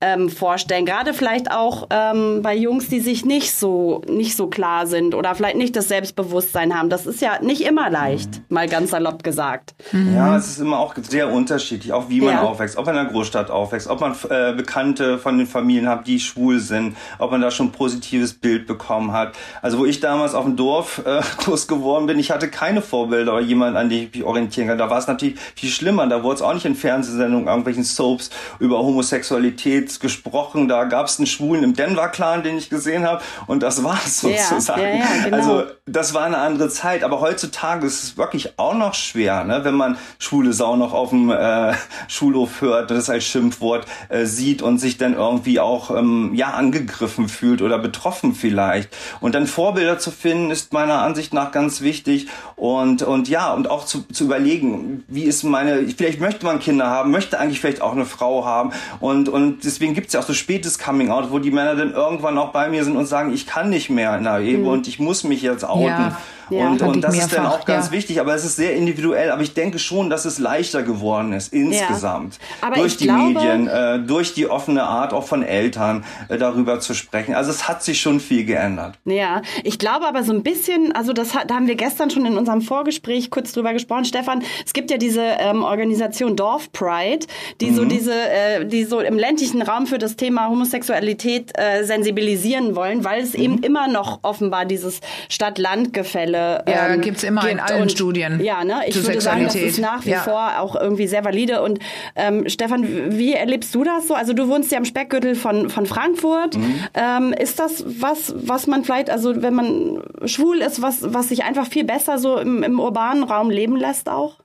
A: ähm, vorstellen. Gerade vielleicht auch ähm, bei Jungs, die sich nicht so nicht so klar sind oder vielleicht nicht das Selbstbewusstsein haben. Das ist ja nicht immer leicht, mhm. mal ganz salopp gesagt.
C: Mhm. Ja, es ist immer auch sehr unterschiedlich, auch wie man ja. aufwächst, ob man in einer Großstadt aufwächst, ob man äh, Bekannte von den Familien hat, die schwul sind, ob man da schon ein positives Bild bekommen hat. Also wo ich damals auf dem Dorf äh, groß geworden bin, ich hatte keine Vorbilder oder jemanden, an den ich mich orientieren kann. Da war es natürlich viel schlimmer. Da wurde es auch nicht in Fernsehsendungen, irgendwelchen Soaps über Homosexualität gesprochen. Da gab es einen Schwulen im Denver-Clan, den ich gesehen habe. Und das war es sozusagen. Ja, ja, ja, genau. Also das war eine andere Zeit. Aber heutzutage ist es wirklich auch noch schwer, ne? wenn man schwule Sau noch auf dem äh, Schulhof hört, das als Schimpfwort äh, sieht und sich dann irgendwie auch ähm, ja angegriffen fühlt oder betroffen vielleicht. Und dann Vorbilder zu finden, ist meiner Ansicht nach ganz wichtig. Und, und ja, und auch zu, zu überlegen, wie ist meine, vielleicht möchte man Kinder haben, möchte eigentlich vielleicht auch eine Frau haben. Und, und deswegen gibt es ja auch so spätes Coming Out, wo die Männer dann irgendwann auch bei mir sind und sagen, ich kann nicht mehr in der Ehe mhm. und ich muss mich jetzt outen. Ja. Ja, und, und das ist dann auch ganz ja. wichtig, aber es ist sehr individuell. Aber ich denke schon, dass es leichter geworden ist insgesamt. Ja. durch die glaube, Medien, äh, durch die offene Art auch von Eltern äh, darüber zu sprechen. Also es hat sich schon viel geändert.
A: Ja, ich glaube aber so ein bisschen, also das hat, da haben wir gestern schon in unserem Vorgespräch kurz drüber gesprochen, Stefan. Es gibt ja diese ähm, Organisation Dorf Pride, die mhm. so diese, äh, die so im ländlichen Raum für das Thema Homosexualität äh, sensibilisieren wollen, weil es mhm. eben immer noch offenbar dieses Stadt-Land-Gefälle Fälle
B: ja, ähm, gibt's immer in allen
A: und,
B: Studien.
A: Ja, ne? ich würde sagen, das ist nach wie ja. vor auch irgendwie sehr valide. Und ähm, Stefan, wie erlebst du das so? Also du wohnst ja am Speckgürtel von, von Frankfurt. Mhm. Ähm, ist das was, was man vielleicht, also wenn man schwul ist, was, was sich einfach viel besser so im, im urbanen Raum leben lässt auch?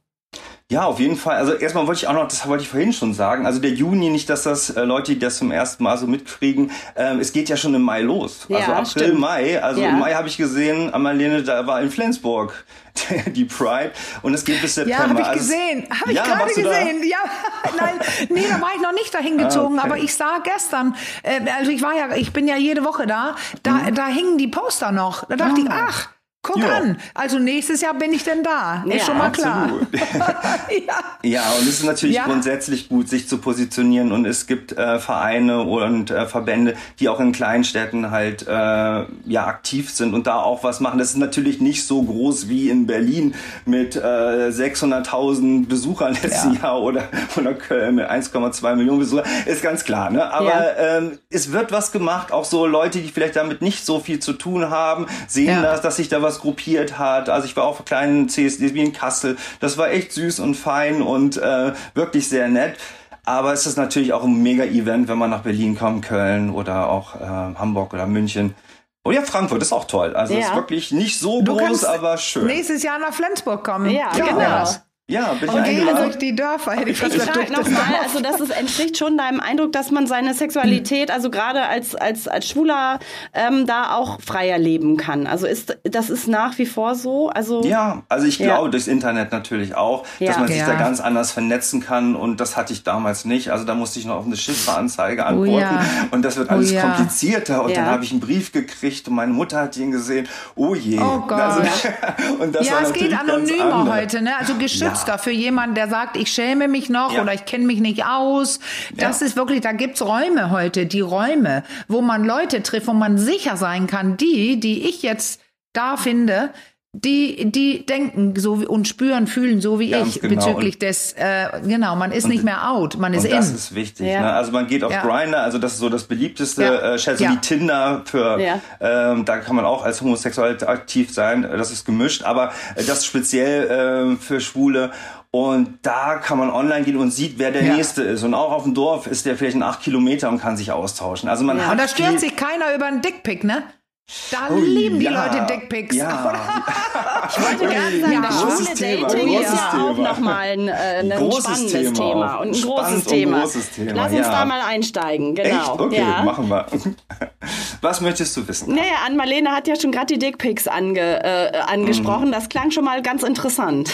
C: Ja, auf jeden Fall. Also erstmal wollte ich auch noch, das wollte ich vorhin schon sagen, also der Juni, nicht, dass das äh, Leute, die das zum ersten Mal so mitkriegen, ähm, es geht ja schon im Mai los. Ja, also April, stimmt. Mai. Also ja. im Mai habe ich gesehen, Marlene, da war in Flensburg die Pride und es geht bis September.
B: Ja, habe ich also, gesehen. Habe ich ja, gerade gesehen. Ja, nein, nee, da war ich noch nicht dahin gezogen, ah, okay. aber ich sah gestern, äh, also ich war ja, ich bin ja jede Woche da, da, mhm. da hingen die Poster noch. Da dachte ah. ich, ach, Guck ja. an, also nächstes Jahr bin ich denn da. Ist ja, schon mal klar.
C: ja. ja, und es ist natürlich ja. grundsätzlich gut, sich zu positionieren. Und es gibt äh, Vereine und äh, Verbände, die auch in kleinen Städten halt äh, ja aktiv sind und da auch was machen. Das ist natürlich nicht so groß wie in Berlin mit äh, 600.000 Besuchern letztes Jahr oder, oder Köln mit 1,2 Millionen Besuchern. Ist ganz klar, ne? Aber ähm, es wird was gemacht. Auch so Leute, die vielleicht damit nicht so viel zu tun haben, sehen das, dass sich da was was gruppiert hat. Also ich war auch auf kleinen CSDs wie in Kassel. Das war echt süß und fein und äh, wirklich sehr nett. Aber es ist natürlich auch ein Mega-Event, wenn man nach Berlin kommt, Köln oder auch äh, Hamburg oder München. Oh ja, Frankfurt ist auch toll. Also ja. ist wirklich nicht so du groß, aber schön.
B: Nächstes Jahr nach Flensburg kommen.
A: Ja, ja. genau.
C: Ja, bin
B: ich
C: und
B: gehen durch die Dörfer. Hätte
A: ich ich frage nochmal, also das ist, entspricht schon deinem Eindruck, dass man seine Sexualität, also gerade als, als, als Schwuler, ähm, da auch freier leben kann. Also ist, das ist nach wie vor so? Also,
C: ja, also ich glaube ja. durchs Internet natürlich auch, ja. dass man sich ja. da ganz anders vernetzen kann und das hatte ich damals nicht. Also da musste ich noch auf eine Schiffsanzeige oh antworten oh ja. und das wird alles oh komplizierter und dann habe ich einen Brief gekriegt und meine Mutter hat ihn gesehen. Oh je.
B: Oh Gott. Also, und das ja, es geht anonymer heute, ne? Also geschützt Muster für jemanden, der sagt, ich schäme mich noch ja. oder ich kenne mich nicht aus. Das ja. ist wirklich, da gibt's Räume heute, die Räume, wo man Leute trifft, wo man sicher sein kann, die, die ich jetzt da finde, die, die denken so und spüren, fühlen so wie Ganz ich genau. bezüglich und des, äh, genau, man ist nicht mehr out, man ist
C: und
B: in.
C: Das ist wichtig. Ja. Ne? Also man geht auf ja. Grindr, also das ist so das beliebteste, ja. äh, Schätze ja. wie Tinder für, ja. ähm, da kann man auch als homosexuell aktiv sein, das ist gemischt, aber das speziell äh, für Schwule und da kann man online gehen und sieht, wer der ja. Nächste ist. Und auch auf dem Dorf ist der vielleicht in acht Kilometer und kann sich austauschen. Also man ja. hat
B: und da stört sich keiner über einen Dickpick, ne? Da oh, lieben die ja. Leute Dickpics.
A: Ja. ich wollte gerne sagen, ja. das schwule Dating ist ja auch nochmal ein, äh, ein spannendes Thema, Thema und ein großes Thema. Großes Thema. Lass uns ja. da mal einsteigen. Genau.
C: Echt? Okay, machen wir. Was möchtest du wissen?
A: Naja, Ann-Marlene hat ja schon gerade die Dickpics ange, äh, angesprochen. Mhm. Das klang schon mal ganz interessant.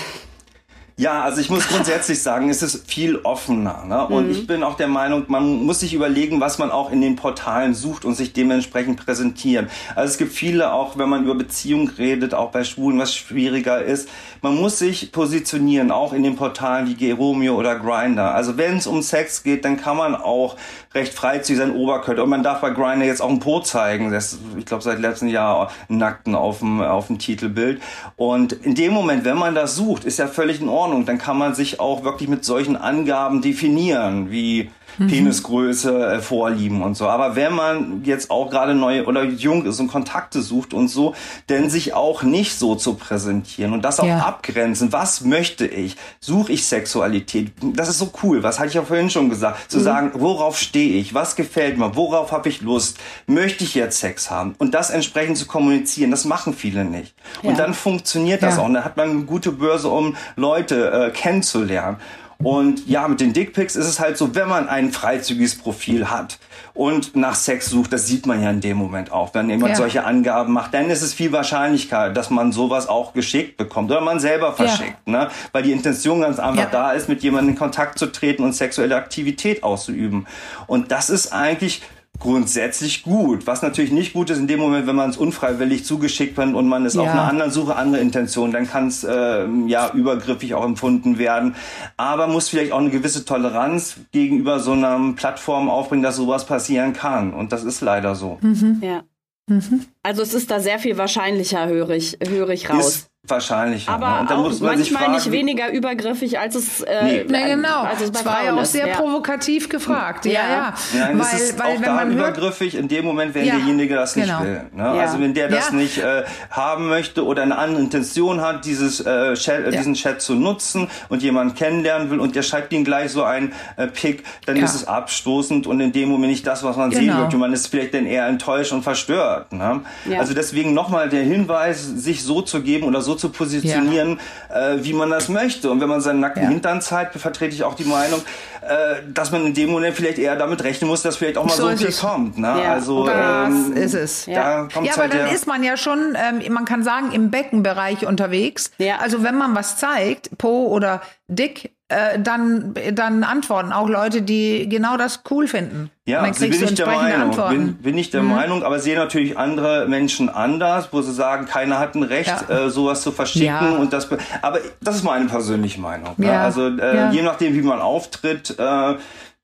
C: Ja, also ich muss grundsätzlich sagen, es ist viel offener. Ne? Und mhm. ich bin auch der Meinung, man muss sich überlegen, was man auch in den Portalen sucht und sich dementsprechend präsentieren. Also es gibt viele, auch wenn man über Beziehung redet, auch bei Schwulen, was schwieriger ist. Man muss sich positionieren, auch in den Portalen wie Geromeo oder Grinder. Also wenn es um Sex geht, dann kann man auch recht freizügig sein Oberkörper. Und man darf bei Grinder jetzt auch ein Po zeigen. Das, ich glaube, seit letztem Jahr nackten auf dem, auf dem Titelbild. Und in dem Moment, wenn man das sucht, ist ja völlig in Ordnung. Dann kann man sich auch wirklich mit solchen Angaben definieren, wie mhm. Penisgröße, äh, Vorlieben und so. Aber wenn man jetzt auch gerade neu oder jung ist und Kontakte sucht und so, denn sich auch nicht so zu präsentieren und das auch ja. abgrenzen. Was möchte ich? Suche ich Sexualität? Das ist so cool. Was hatte ich ja vorhin schon gesagt? Zu mhm. sagen, worauf stehe ich? Was gefällt mir? Worauf habe ich Lust? Möchte ich jetzt Sex haben? Und das entsprechend zu kommunizieren, das machen viele nicht. Ja. Und dann funktioniert das ja. auch. Und dann hat man eine gute Börse, um Leute äh, kennenzulernen. Und ja, mit den Dickpics ist es halt so, wenn man ein freizügiges Profil hat und nach Sex sucht, das sieht man ja in dem Moment auch, wenn jemand ja. solche Angaben macht, dann ist es viel wahrscheinlicher, dass man sowas auch geschickt bekommt oder man selber verschickt, ja. ne? weil die Intention ganz einfach ja. da ist, mit jemandem in Kontakt zu treten und sexuelle Aktivität auszuüben. Und das ist eigentlich grundsätzlich gut. Was natürlich nicht gut ist in dem Moment, wenn man es unfreiwillig zugeschickt wird und man ist ja. auf einer anderen Suche, andere Intention, dann kann es äh, ja übergriffig auch empfunden werden. Aber muss vielleicht auch eine gewisse Toleranz gegenüber so einer Plattform aufbringen, dass sowas passieren kann. Und das ist leider so.
A: Mhm. Ja. Mhm. Also es ist da sehr viel wahrscheinlicher, höre ich, höre ich raus.
C: Ist Wahrscheinlich.
A: Aber ja. und dann muss man manchmal fragen, nicht weniger übergriffig, als es. Äh,
B: nee. nee genau. Als es bei das war ja auch sehr ja. provokativ gefragt. Ja, ja.
C: ja. Nein, weil, es ist weil, auch da übergriffig in dem Moment, wenn derjenige das nicht genau. will. Ne? Also wenn der das nicht äh, haben möchte oder eine andere Intention hat, dieses äh, Chat, diesen Chat zu nutzen und jemanden kennenlernen will und der schreibt ihm gleich so ein äh, Pick, dann ist es abstoßend und in dem Moment nicht das, was man genau. sehen möchte. Man ist vielleicht dann eher enttäuscht und verstört. Ne? Also deswegen nochmal der Hinweis, sich so zu geben oder so zu positionieren, ja. äh, wie man das möchte. Und wenn man seinen nackten ja. Hintern zeigt, vertrete ich auch die Meinung, äh, dass man in dem Moment vielleicht eher damit rechnen muss, dass vielleicht auch mal so, so viel kommt. Ne?
B: Ja. Also das ähm, ist es. Da ja, aber halt dann ist man ja schon, ähm, man kann sagen, im Beckenbereich unterwegs. Ja. Also wenn man was zeigt, Po oder Dick, äh, dann, dann antworten auch Leute, die genau das cool finden.
C: Ja, dann bin ich der Meinung, bin, bin ich der mhm. Meinung, aber sehen natürlich andere Menschen anders, wo sie sagen, keiner hat ein Recht, ja. äh, sowas zu verschicken ja. und das. Aber das ist meine persönliche Meinung. Ne? Ja. Also äh, je nachdem, wie man auftritt. Äh,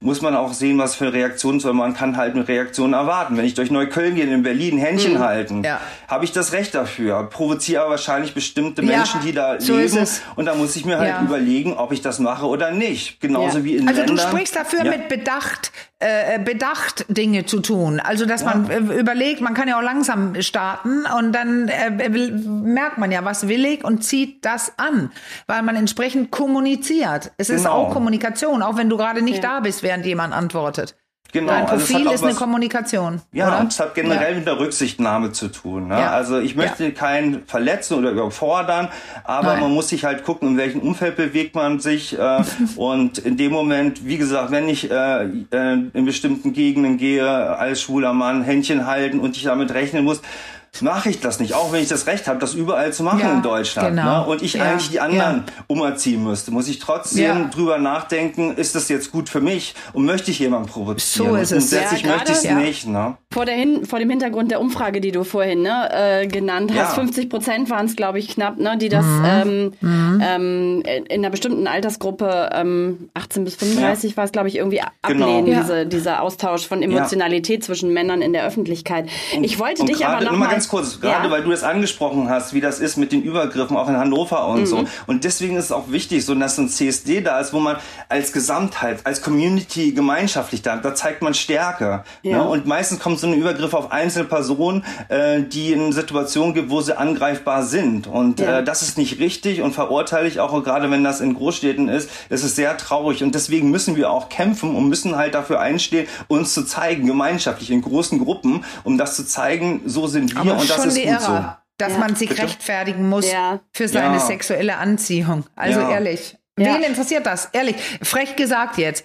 C: muss man auch sehen, was für Reaktionen soll. Man kann halt eine Reaktion erwarten. Wenn ich durch Neukölln gehe, in Berlin Händchen mhm. halten, ja. habe ich das Recht dafür. Provoziere aber wahrscheinlich bestimmte Menschen, ja, die da so leben. Und da muss ich mir halt ja. überlegen, ob ich das mache oder nicht. Genauso wie in
B: also
C: Ländern.
B: Also du sprichst dafür mit Bedacht, äh, bedacht Dinge zu tun. Also dass man äh, überlegt, man kann ja auch langsam starten und dann äh, merkt man ja, was will ich und zieht das an, weil man entsprechend kommuniziert. Es genau. ist auch Kommunikation, auch wenn du gerade nicht da bist, während jemand antwortet. Genau. Dein also Profil also ist eine Kommunikation.
C: Ja, oder? es hat generell ja. mit der Rücksichtnahme zu tun. Ne? Ja. Also ich möchte ja. keinen verletzen oder überfordern, aber Nein. man muss sich halt gucken, in welchem Umfeld bewegt man sich. Äh, und in dem Moment, wie gesagt, wenn ich äh, äh, in bestimmten Gegenden gehe, als schwuler Mann Händchen halten und ich damit rechnen muss, mache ich das nicht, auch wenn ich das Recht habe, das überall zu machen ja, in Deutschland. Genau. Ne? Und ich ja, eigentlich die anderen ja. umerziehen müsste, muss ich trotzdem drüber nachdenken, ist das jetzt gut für mich und möchte ich jemanden provozieren?
B: So ist es.
C: Grundsätzlich möchte ich es nicht. Ne?
A: Vor, der Hin vor dem Hintergrund der Umfrage, die du vorhin ne, äh, genannt hast, 50 Prozent waren es, glaube ich, knapp, ne, die das mhm. Ähm, mhm. Ähm, in einer bestimmten Altersgruppe, ähm, 18 bis 35 war es, glaube ich, irgendwie genau. ablehnen, genau. diese, dieser Austausch von Emotionalität zwischen Männern in der Öffentlichkeit. Ich wollte und dich aber noch mal
C: ganz kurz, gerade ja. weil du das angesprochen hast, wie das ist mit den Übergriffen auch in Hannover und mhm. so. Und deswegen ist es auch wichtig, so dass so ein CSD da ist, wo man als Gesamtheit, als Community gemeinschaftlich da, da zeigt man Stärke. Ja. Ne? Und meistens kommt so ein Übergriff auf einzelne Personen, äh, die in Situationen gibt, wo sie angreifbar sind. Und ja. äh, das ist nicht richtig und verurteile ich auch, gerade wenn das in Großstädten ist, ist es sehr traurig. Und deswegen müssen wir auch kämpfen und müssen halt dafür einstehen, uns zu zeigen, gemeinschaftlich in großen Gruppen, um das zu zeigen, so sind wir
B: und
C: das ist
B: gut Ära, so. Dass ja. man sich Bitte? rechtfertigen muss ja. für seine ja. sexuelle Anziehung. Also ehrlich. Wen interessiert das? Ehrlich, frech gesagt jetzt.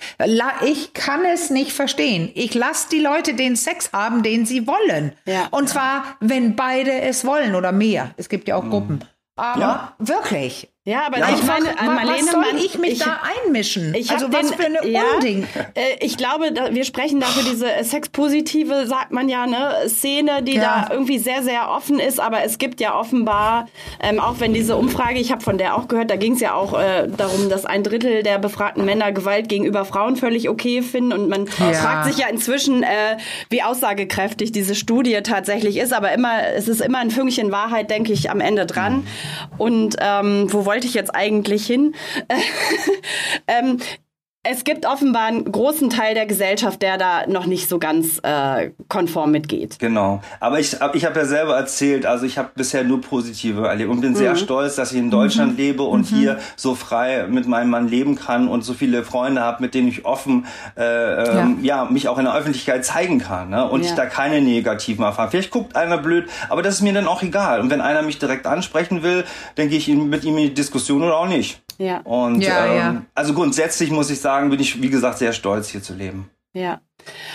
B: Ich kann es nicht verstehen. Ich lasse die Leute den Sex haben, den sie wollen. Ja. Und zwar, wenn beide es wollen oder mehr. Es gibt ja auch mhm. Gruppen. Aber wirklich,
A: Ja, aber
B: ja.
A: ich meine,
B: was, Marlene, was soll ich mich ich, da einmischen?
A: Ich also was den, für eine ja, Unding. Äh, ich glaube, da, wir sprechen dafür diese sexpositive, sagt man ja, ne, Szene, die ja. da irgendwie sehr, sehr offen ist. Aber es gibt ja offenbar, ähm, auch wenn diese Umfrage, ich habe von der auch gehört, da ging es ja auch äh, darum, dass ein Drittel der befragten Männer Gewalt gegenüber Frauen völlig okay finden. Und man fragt sich ja inzwischen, äh, wie aussagekräftig diese Studie tatsächlich ist. Aber immer, es ist immer ein Fünkchen Wahrheit, denke ich, am Ende dran. Und ähm, wo wollen wollte ich jetzt eigentlich hin? ähm, es gibt offenbar einen großen Teil der Gesellschaft, der da noch nicht so ganz äh, konform mitgeht.
C: Genau. Aber ich, ich habe ja selber erzählt, also ich habe bisher nur positive erlebt und bin mhm. sehr stolz, dass ich in Deutschland mhm. lebe und mhm. hier so frei mit meinem Mann leben kann und so viele Freunde habe, mit denen ich offen äh, ähm, ja. ja. mich auch in der Öffentlichkeit zeigen kann ne? und ja. ich da keine negativen Erfahrungen. Vielleicht guckt einer blöd, aber das ist mir dann auch egal. Und wenn einer mich direkt ansprechen will, dann gehe ich mit ihm in die Diskussion oder auch nicht.
A: Ja.
C: Und
B: ja,
C: ähm,
B: ja.
C: also grundsätzlich muss ich sagen, bin ich, wie gesagt, sehr stolz, hier zu leben.
A: Ja.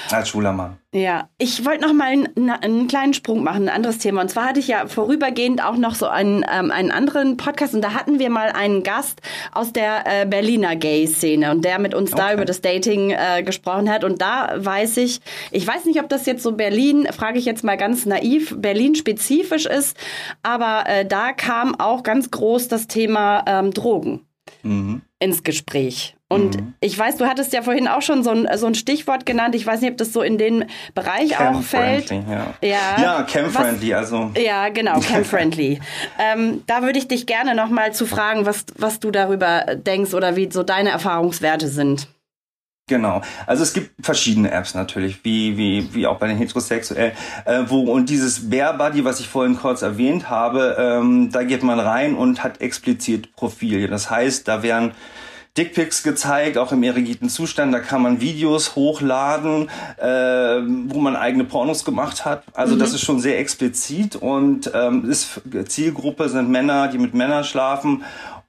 C: Als schwuler Mann.
A: Ja, ich wollte noch mal einen, einen, kleinen Sprung machen, ein anderes Thema. Und zwar hatte ich ja vorübergehend auch noch so einen, ähm, einen anderen Podcast und da hatten wir mal einen Gast aus der äh, Berliner Gay-Szene und der mit uns okay. da über das Dating äh, gesprochen hat. Und da weiß ich, ich weiß nicht, ob das jetzt so Berlin, frage ich jetzt mal ganz naiv, Berlin-spezifisch ist, aber äh, da kam auch ganz groß das Thema ähm, Drogen mhm. ins Gespräch. Und mhm. ich weiß, du hattest ja vorhin auch schon so ein, so ein Stichwort genannt. Ich weiß nicht, ob das so in den Bereich auch fällt.
C: Ja, ja, ja Cam-friendly, also.
A: Ja, genau, Cam-friendly. ähm, da würde ich dich gerne noch mal zu fragen, was, was du darüber denkst oder wie so deine Erfahrungswerte sind.
C: Genau. Also es gibt verschiedene Apps natürlich, wie, wie, wie auch bei den Heterosexuellen, äh, wo, und dieses Bear Buddy, was ich vorhin kurz erwähnt habe, ähm, da geht man rein und hat explizit Profil. Das heißt, da werden Dickpics gezeigt, auch im erigiten Zustand. Da kann man Videos hochladen, äh, wo man eigene Pornos gemacht hat. Also mhm. das ist schon sehr explizit und ähm, ist Zielgruppe sind Männer, die mit Männern schlafen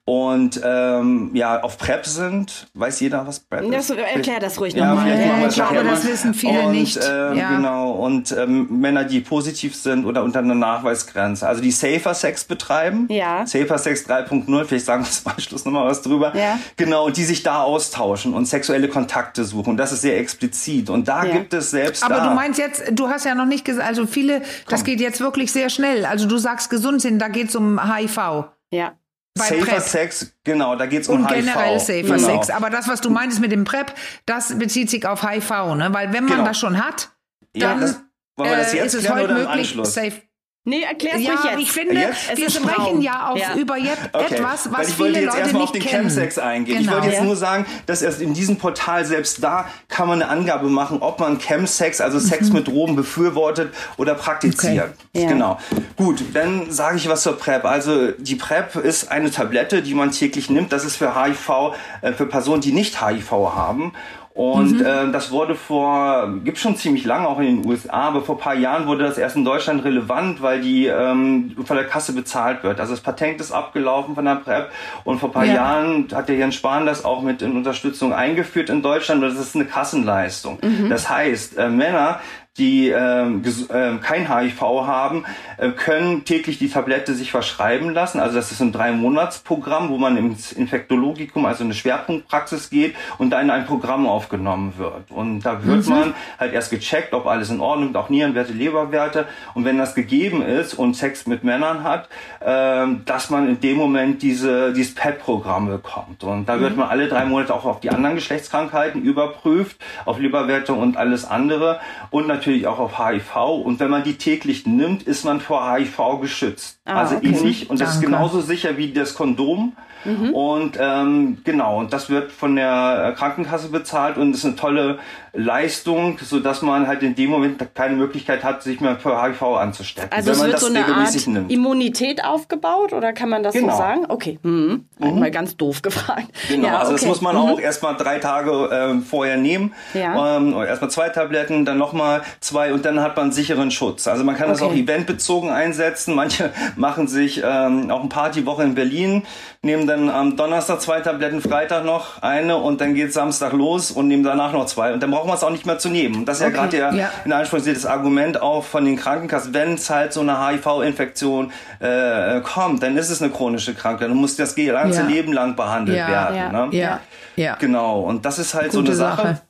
C: und ähm, ja auf Prep sind. Weiß jeder, was Prep
A: das, ist? Erklär das ruhig
B: ja, nochmal. Ja, ich glaube, das wissen viele
C: und,
B: nicht.
C: Ähm, ja. Genau, und ähm, Männer, die positiv sind oder unter einer Nachweisgrenze. Also die Safer Sex betreiben.
A: Ja.
C: Safer Sex 3.0, vielleicht sagen wir zum Anschluss nochmal was drüber.
A: Ja.
C: Genau, und die sich da austauschen und sexuelle Kontakte suchen. Und das ist sehr explizit. Und da ja. gibt es selbst
B: Aber
C: da,
B: du meinst jetzt, du hast ja noch nicht gesagt, also viele, Komm. das geht jetzt wirklich sehr schnell. Also du sagst gesund sind, da geht es um HIV.
A: Ja.
C: Safer Prep. Sex, genau, da geht's um
B: Und
C: HIV.
B: generell Safer genau. Sex. Aber das, was du meinst mit dem PrEP, das bezieht sich auf HIV, ne? Weil wenn man genau. das schon hat, dann ja, das, äh, ist es heute möglich, safe
A: Nee, erklär's ja, ruhig jetzt.
B: ich finde, jetzt? wir sprechen ja auch ja. über jetzt okay. etwas, was ich viele
C: jetzt
B: Leute nicht
C: auf den
B: kennen.
C: Chemsex eingehen. Genau. Ich wollte jetzt ja. nur sagen, dass erst in diesem Portal selbst da kann man eine Angabe machen, ob man Chemsex, also Sex mhm. mit Drogen befürwortet oder praktiziert. Okay. Genau. Gut, dann sage ich was zur PrEP. Also die PrEP ist eine Tablette, die man täglich nimmt. Das ist für HIV, äh, für Personen, die nicht HIV haben. Und mhm. äh, das wurde vor, gibt schon ziemlich lange auch in den USA, aber vor paar Jahren wurde das erst in Deutschland relevant, weil die ähm, von der Kasse bezahlt wird. Also das Patent ist abgelaufen von der PrEP und vor paar ja. Jahren hat der Jens Spahn das auch mit in Unterstützung eingeführt in Deutschland das ist eine Kassenleistung. Mhm. Das heißt, äh, Männer, die ähm, äh, kein HIV haben, äh, können täglich die Tablette sich verschreiben lassen. Also das ist ein Drei-Monats-Programm, wo man ins Infektologikum, also eine Schwerpunktpraxis geht und da in ein Programm aufgenommen wird. Und da wird mhm. man halt erst gecheckt, ob alles in Ordnung ist, auch Nierenwerte, Leberwerte. Und wenn das gegeben ist und Sex mit Männern hat, äh, dass man in dem Moment diese, dieses PET-Programm bekommt. Und da wird mhm. man alle drei Monate auch auf die anderen Geschlechtskrankheiten überprüft, auf Leberwerte und alles andere. Und natürlich auch auf HIV. Und wenn man die täglich nimmt, ist man vor HIV geschützt. Ah, also okay. ähnlich. Und das Danke. ist genauso sicher wie das Kondom. Mhm. Und ähm, genau, und das wird von der Krankenkasse bezahlt und ist eine tolle Leistung, so dass man halt in dem Moment keine Möglichkeit hat, sich mehr für HIV anzustecken.
A: Also
C: es
A: wird so eine Art nimmt. Immunität aufgebaut oder kann man das genau. so sagen? Okay, mhm. mhm. mal ganz doof gefragt.
C: Genau, ja, also okay. das muss man mhm. auch erstmal drei Tage äh, vorher nehmen. Ja. Ähm, erstmal zwei Tabletten, dann nochmal zwei und dann hat man sicheren Schutz. Also man kann okay. das auch eventbezogen einsetzen. Manche machen sich ähm, auch eine Partywoche in Berlin, nehmen dann am Donnerstag zwei Tabletten, Freitag noch eine und dann geht Samstag los und nehmen danach noch zwei. Und dann braucht man es auch nicht mehr zu nehmen. Das ist okay. ja gerade der ja. in Anspruch das Argument auch von den Krankenkassen, wenn es halt so eine HIV-Infektion äh, kommt, dann ist es eine chronische Krankheit. Dann muss das ganze ja. Leben lang behandelt ja, werden.
B: Ja. Ne? ja, ja.
C: Genau. Und das ist halt Gute so eine Sache. Sache.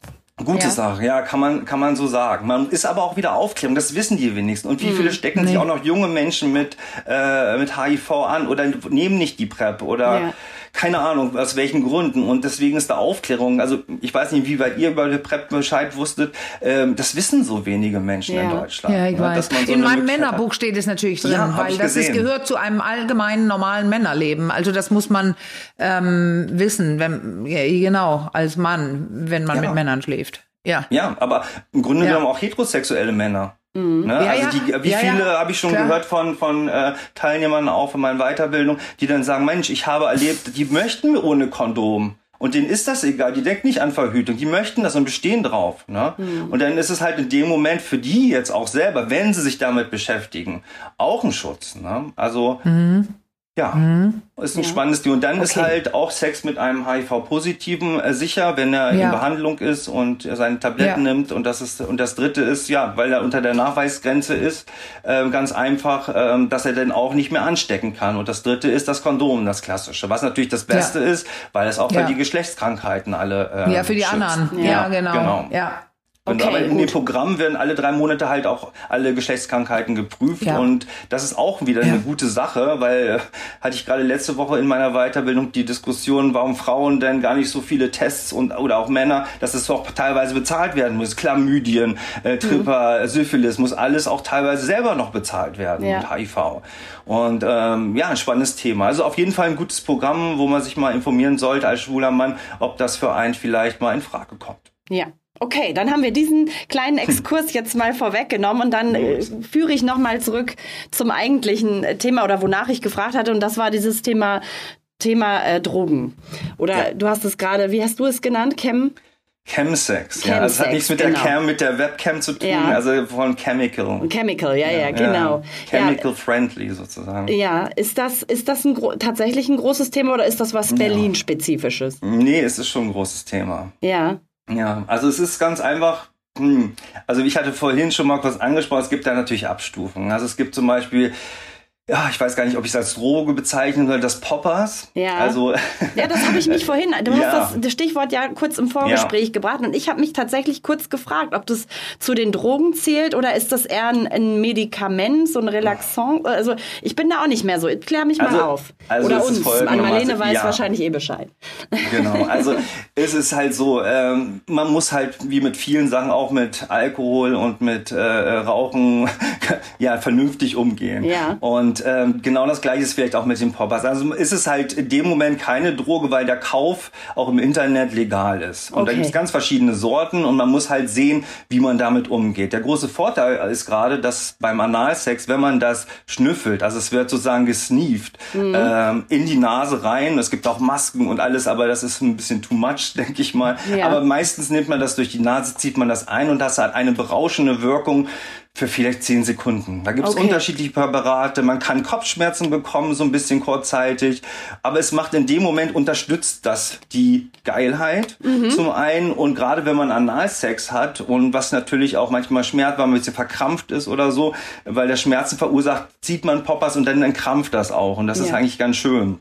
C: Gute ja. Sache, ja, kann man, kann man so sagen. Man ist aber auch wieder Aufklärung, das wissen die wenigsten. Und wie hm. viele stecken nee. sich auch noch junge Menschen mit, äh, mit HIV an oder nehmen nicht die PrEP oder ja keine Ahnung aus welchen Gründen. Und deswegen ist da Aufklärung, also ich weiß nicht, wie weit ihr über die PrEP Bescheid wusstet, ähm, das wissen so wenige Menschen
B: ja.
C: in Deutschland.
B: Ja, ich ne? weiß. So in meinem Männerbuch hat. steht es natürlich drin, ja, weil das ist, gehört zu einem allgemeinen normalen Männerleben. Also das muss man ähm, wissen, wenn, ja, genau, als Mann, wenn man ja. mit Männern schläft. Ja.
C: Ja, aber im Grunde genommen auch heterosexuelle Männer. Mhm. Ne? Ja, also die, wie ja, viele ja. habe ich schon Klar. gehört von von äh, Teilnehmern auch von meiner Weiterbildung, die dann sagen, Mensch, ich habe erlebt, die möchten ohne Kondom. Und denen ist das egal, die denken nicht an Verhütung, die möchten das und bestehen drauf. Ne? Mhm. Und dann ist es halt in dem Moment für die jetzt auch selber, wenn sie sich damit beschäftigen, auch ein Schutz. Ne? Also mhm. Ja, mhm. ist ein ja. spannendes Ding. Und dann okay. ist halt auch Sex mit einem HIV-Positiven äh, sicher, wenn er ja. in Behandlung ist und er seine Tabletten ja. nimmt. Und das ist und das Dritte ist ja, weil er unter der Nachweisgrenze ist, äh, ganz einfach, äh, dass er dann auch nicht mehr anstecken kann. Und das Dritte ist das Kondom, das klassische, was natürlich das Beste ist, weil es auch für die Geschlechtskrankheiten alle
B: äh, ja für die schützt. anderen, ja, genau, genau. ja.
C: Okay, aber in gut. dem Programm werden alle drei Monate halt auch alle Geschlechtskrankheiten geprüft ja. und das ist auch wieder ja. eine gute Sache, weil äh, hatte ich gerade letzte Woche in meiner Weiterbildung die Diskussion, warum Frauen denn gar nicht so viele Tests und oder auch Männer, dass es auch teilweise bezahlt werden muss. Chlamydien, äh, Tripper, mhm. Syphilis muss alles auch teilweise selber noch bezahlt werden ja. mit HIV. Und ähm, ja, ein spannendes Thema. Also auf jeden Fall ein gutes Programm, wo man sich mal informieren sollte als schwuler Mann, ob das für einen vielleicht mal in Frage kommt.
A: Ja, Okay, dann haben wir diesen kleinen Exkurs jetzt mal vorweggenommen und dann äh, führe ich nochmal zurück zum eigentlichen äh, Thema oder wonach ich gefragt hatte und das war dieses Thema Thema äh, Drogen. Oder ja. du hast es gerade, wie hast du es genannt, Chem?
C: Chemsex, ja. Also es hat nichts mit genau. der Cam, mit der Webcam zu tun, ja. also von Chemical.
A: Chemical, ja, ja, ja genau.
C: Chemical friendly sozusagen.
A: Ja, ist das, ist das ein, tatsächlich ein großes Thema oder ist das was Berlin-spezifisches?
C: Nee, es ist schon ein großes Thema.
A: Ja.
C: Ja, also es ist ganz einfach. Hm, also ich hatte vorhin schon mal kurz angesprochen, es gibt da natürlich Abstufungen. Also es gibt zum Beispiel ja, ich weiß gar nicht, ob ich es als Droge bezeichnen soll, das Poppers.
A: Ja. Also, ja, das habe ich mich vorhin, du ja. hast das, das, Stichwort ja kurz im Vorgespräch ja. gebracht und ich habe mich tatsächlich kurz gefragt, ob das zu den Drogen zählt oder ist das eher ein, ein Medikament, so ein Relaxant? Also ich bin da auch nicht mehr so. Klär mich also, mal auf. Also oder uns. Anne-Marlene weiß ja. wahrscheinlich eh Bescheid.
C: Genau, also es ist halt so, ähm, man muss halt wie mit vielen Sachen auch mit Alkohol und mit äh, Rauchen ja vernünftig umgehen. Ja. Und und ähm, genau das gleiche ist vielleicht auch mit den Poppers. Also ist es halt in dem Moment keine Droge, weil der Kauf auch im Internet legal ist. Und okay. da gibt es ganz verschiedene Sorten und man muss halt sehen, wie man damit umgeht. Der große Vorteil ist gerade, dass beim Analsex, wenn man das schnüffelt, also es wird sozusagen gesneeft, mhm. ähm, in die Nase rein. Es gibt auch Masken und alles, aber das ist ein bisschen too much, denke ich mal. Ja. Aber meistens nimmt man das durch die Nase, zieht man das ein und das hat eine berauschende Wirkung, für vielleicht zehn Sekunden. Da gibt es okay. unterschiedliche Präparate. Man kann Kopfschmerzen bekommen, so ein bisschen kurzzeitig. Aber es macht in dem Moment, unterstützt das die Geilheit mhm. zum einen. Und gerade wenn man Analsex hat und was natürlich auch manchmal schmerzt, weil man ein bisschen verkrampft ist oder so, weil der Schmerzen verursacht, zieht man Poppers und dann entkrampft das auch. Und das ja. ist eigentlich ganz schön.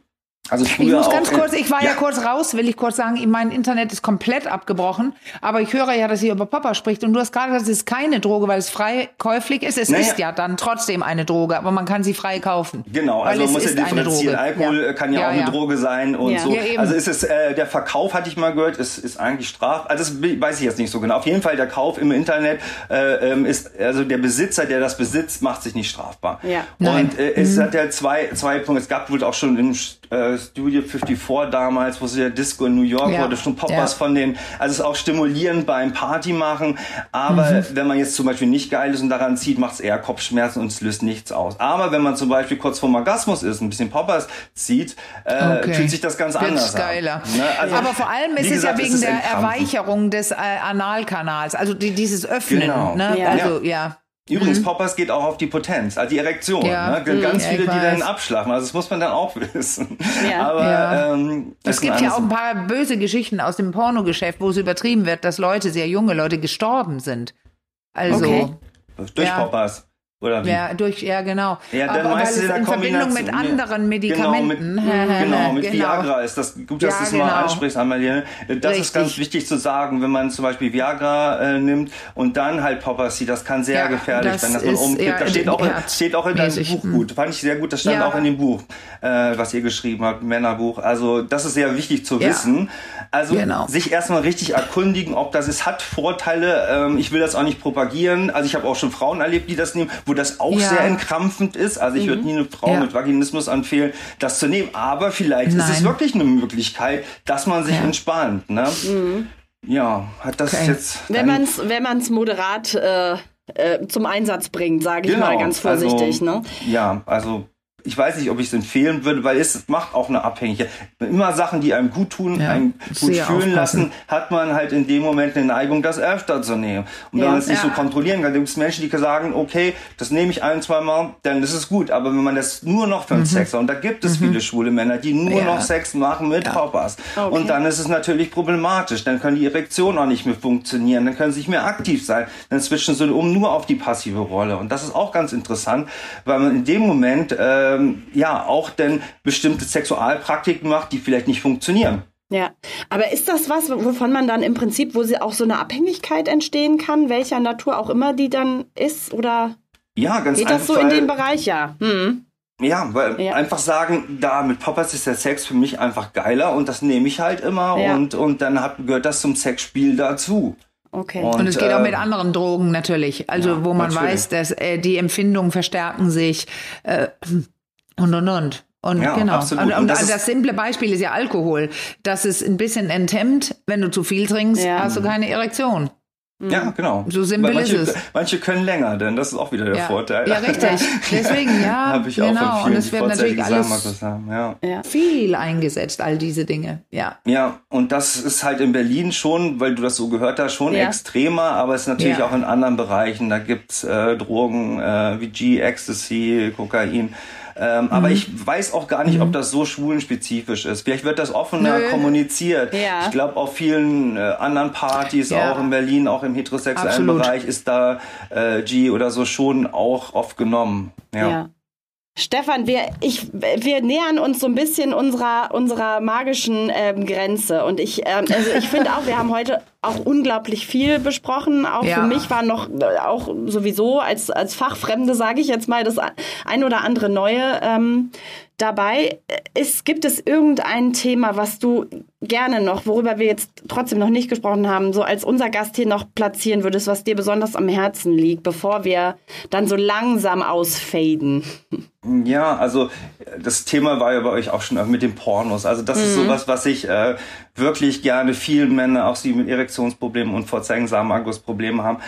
B: Also ich muss ganz kurz, ich war ja. ja. kurz raus, will ich kurz sagen, mein Internet ist komplett abgebrochen, aber ich höre ja, dass ihr über Papa spricht und du hast gerade gesagt, es ist keine Droge, weil es frei käuflich ist. Es naja. ist ja dann trotzdem eine Droge, aber man kann sie frei kaufen.
C: Genau, also man muss ja differenzieren. Alkohol ja. kann ja, ja, auch eine Droge sein und so. also ist es, äh, der Verkauf, hatte ich mal gehört, ist, ist eigentlich straf. Also das weiß ich jetzt nicht so genau. Auf jeden Fall der Kauf im Internet äh, ähm, ist, also der Besitzer, der das besitzt, macht sich nicht strafbar. Ja. Und äh, es mhm. hat ja zwei, zwei Punkte. Es gab wohl auch schon im äh, äh, Studio 54 damals, wo sie ja Disco in New York ja. wurde, schon Poppers ja. von den, also es ist auch stimulierend beim Party machen, aber mhm. wenn man jetzt zum Beispiel nicht geil ist und daran zieht, macht es eher Kopfschmerzen und es löst nichts aus. Aber wenn man zum Beispiel kurz vor Orgasmus ist, ein bisschen Poppers zieht, äh, okay. fühlt sich das ganz Wird's anders
B: geiler. an. Ne? Also, aber vor allem ist es ja wegen der Erweicherung des äh, Analkanals, also die, dieses Öffnen. Genau. Ne? Ja. Also ja.
C: Übrigens, mhm. Poppers geht auch auf die Potenz, also die Erektion. Ja. Ne? Ganz mhm. viele, die dann abschlafen. Also das muss man dann auch wissen. Ja. Aber
B: ja. Ähm, es gibt ja auch ein paar böse Geschichten aus dem Pornogeschäft, wo es übertrieben wird, dass Leute, sehr junge Leute, gestorben sind. Also okay.
C: durch. Poppers. Oder wie?
B: Ja, durch, ja, genau. Ja, dann Aber meistens in, in Verbindung mit anderen Medikamenten.
C: Genau, mit, genau, mit genau. Viagra ist das gut, dass ja, du es genau. mal ansprichst, Amalie. Das Richtig. ist ganz wichtig zu sagen, wenn man zum Beispiel Viagra äh, nimmt und dann halt Poppers das kann sehr ja, gefährlich sein, dass man umkippt. Das steht auch, in, steht auch in deinem Buch hm. gut. Fand ich sehr gut. Das stand ja. auch in dem Buch, äh, was ihr geschrieben habt, Männerbuch. Also, das ist sehr wichtig zu wissen. Also, genau. sich erstmal richtig erkundigen, ob das ist, hat Vorteile. Ähm, ich will das auch nicht propagieren. Also, ich habe auch schon Frauen erlebt, die das nehmen, wo das auch ja. sehr entkrampfend ist. Also ich mhm. würde nie eine Frau ja. mit Vaginismus empfehlen, das zu nehmen. Aber vielleicht Nein. ist es wirklich eine Möglichkeit, dass man sich ja. entspannt. Ne? Mhm. Ja, hat das okay. jetzt.
A: Wenn man es wenn man's moderat äh, äh, zum Einsatz bringt, sage ich genau. mal ganz vorsichtig.
C: Also,
A: ne?
C: Ja, also ich weiß nicht, ob ich es empfehlen würde, weil es macht auch eine Abhängigkeit. Immer Sachen, die einem gut tun, ja, einem gut fühlen lassen, hat man halt in dem Moment eine Neigung, das öfter zu nehmen. Und ja, wenn man es nicht ja. so kontrollieren kann, gibt es Menschen, die sagen, okay, das nehme ich ein, zwei Mal, dann ist es gut. Aber wenn man das nur noch für den mhm. Sex hat, und da gibt es mhm. viele schwule Männer, die nur noch Sex machen mit ja. Poppers. Okay. Und dann ist es natürlich problematisch. Dann können die Erektionen auch nicht mehr funktionieren, dann können sie nicht mehr aktiv sein. Dann switchen sie um nur auf die passive Rolle. Und das ist auch ganz interessant, weil man in dem Moment äh, ähm, ja auch denn bestimmte Sexualpraktiken macht, die vielleicht nicht funktionieren.
A: Ja, aber ist das was, wovon man dann im Prinzip, wo sie auch so eine Abhängigkeit entstehen kann, welcher Natur auch immer die dann ist, oder?
C: Ja, ganz
A: Geht das so in den Bereich, ja? Hm.
C: Ja, weil ja. einfach sagen, da mit Poppers ist der Sex für mich einfach geiler und das nehme ich halt immer ja. und, und dann hat, gehört das zum Sexspiel dazu.
B: Okay. Und, und es geht äh, auch mit anderen Drogen natürlich. Also ja, wo man natürlich. weiß, dass äh, die Empfindungen verstärken sich. Äh, und und und. Und ja, genau. Absolut. Und, und, und das, das, simple Beispiel ist ja Alkohol. Das ist ein bisschen enthemmt. Wenn du zu viel trinkst, ja. hast du keine Erektion.
C: Ja, mhm. genau.
B: So simpel
C: manche,
B: ist es.
C: Manche können länger, denn das ist auch wieder der
B: ja.
C: Vorteil.
B: Ja, richtig. Deswegen, ja.
C: Habe ich genau. auch von
B: vielen, Und es wird natürlich alles haben. Ja. ja. viel eingesetzt, all diese Dinge. Ja.
C: Ja, und das ist halt in Berlin schon, weil du das so gehört hast, schon ja. extremer, aber es ist natürlich ja. auch in anderen Bereichen. Da gibt's äh, Drogen äh, wie G, Ecstasy, Kokain. Ähm, mhm. Aber ich weiß auch gar nicht, mhm. ob das so schwulenspezifisch ist. Vielleicht wird das offener Nö. kommuniziert. Ja. Ich glaube, auf vielen äh, anderen Partys, ja. auch in Berlin, auch im heterosexuellen Absolut. Bereich, ist da äh, G oder so schon auch oft genommen. ja. ja.
A: Stefan, wir, ich, wir nähern uns so ein bisschen unserer, unserer magischen ähm, Grenze. Und ich, ähm, also ich finde auch, wir haben heute auch unglaublich viel besprochen. Auch ja. für mich war noch, äh, auch sowieso als, als Fachfremde, sage ich jetzt mal, das ein oder andere Neue ähm, dabei. Ist, gibt es irgendein Thema, was du gerne noch, worüber wir jetzt trotzdem noch nicht gesprochen haben, so als unser Gast hier noch platzieren würdest, was dir besonders am Herzen liegt, bevor wir dann so langsam ausfaden?
C: Ja, also das Thema war ja bei euch auch schon mit den Pornos. Also das mhm. ist sowas, was ich äh, wirklich gerne vielen Männern, auch sie mit Erektionsproblemen und Vorzeigen Samenangusproblemen haben,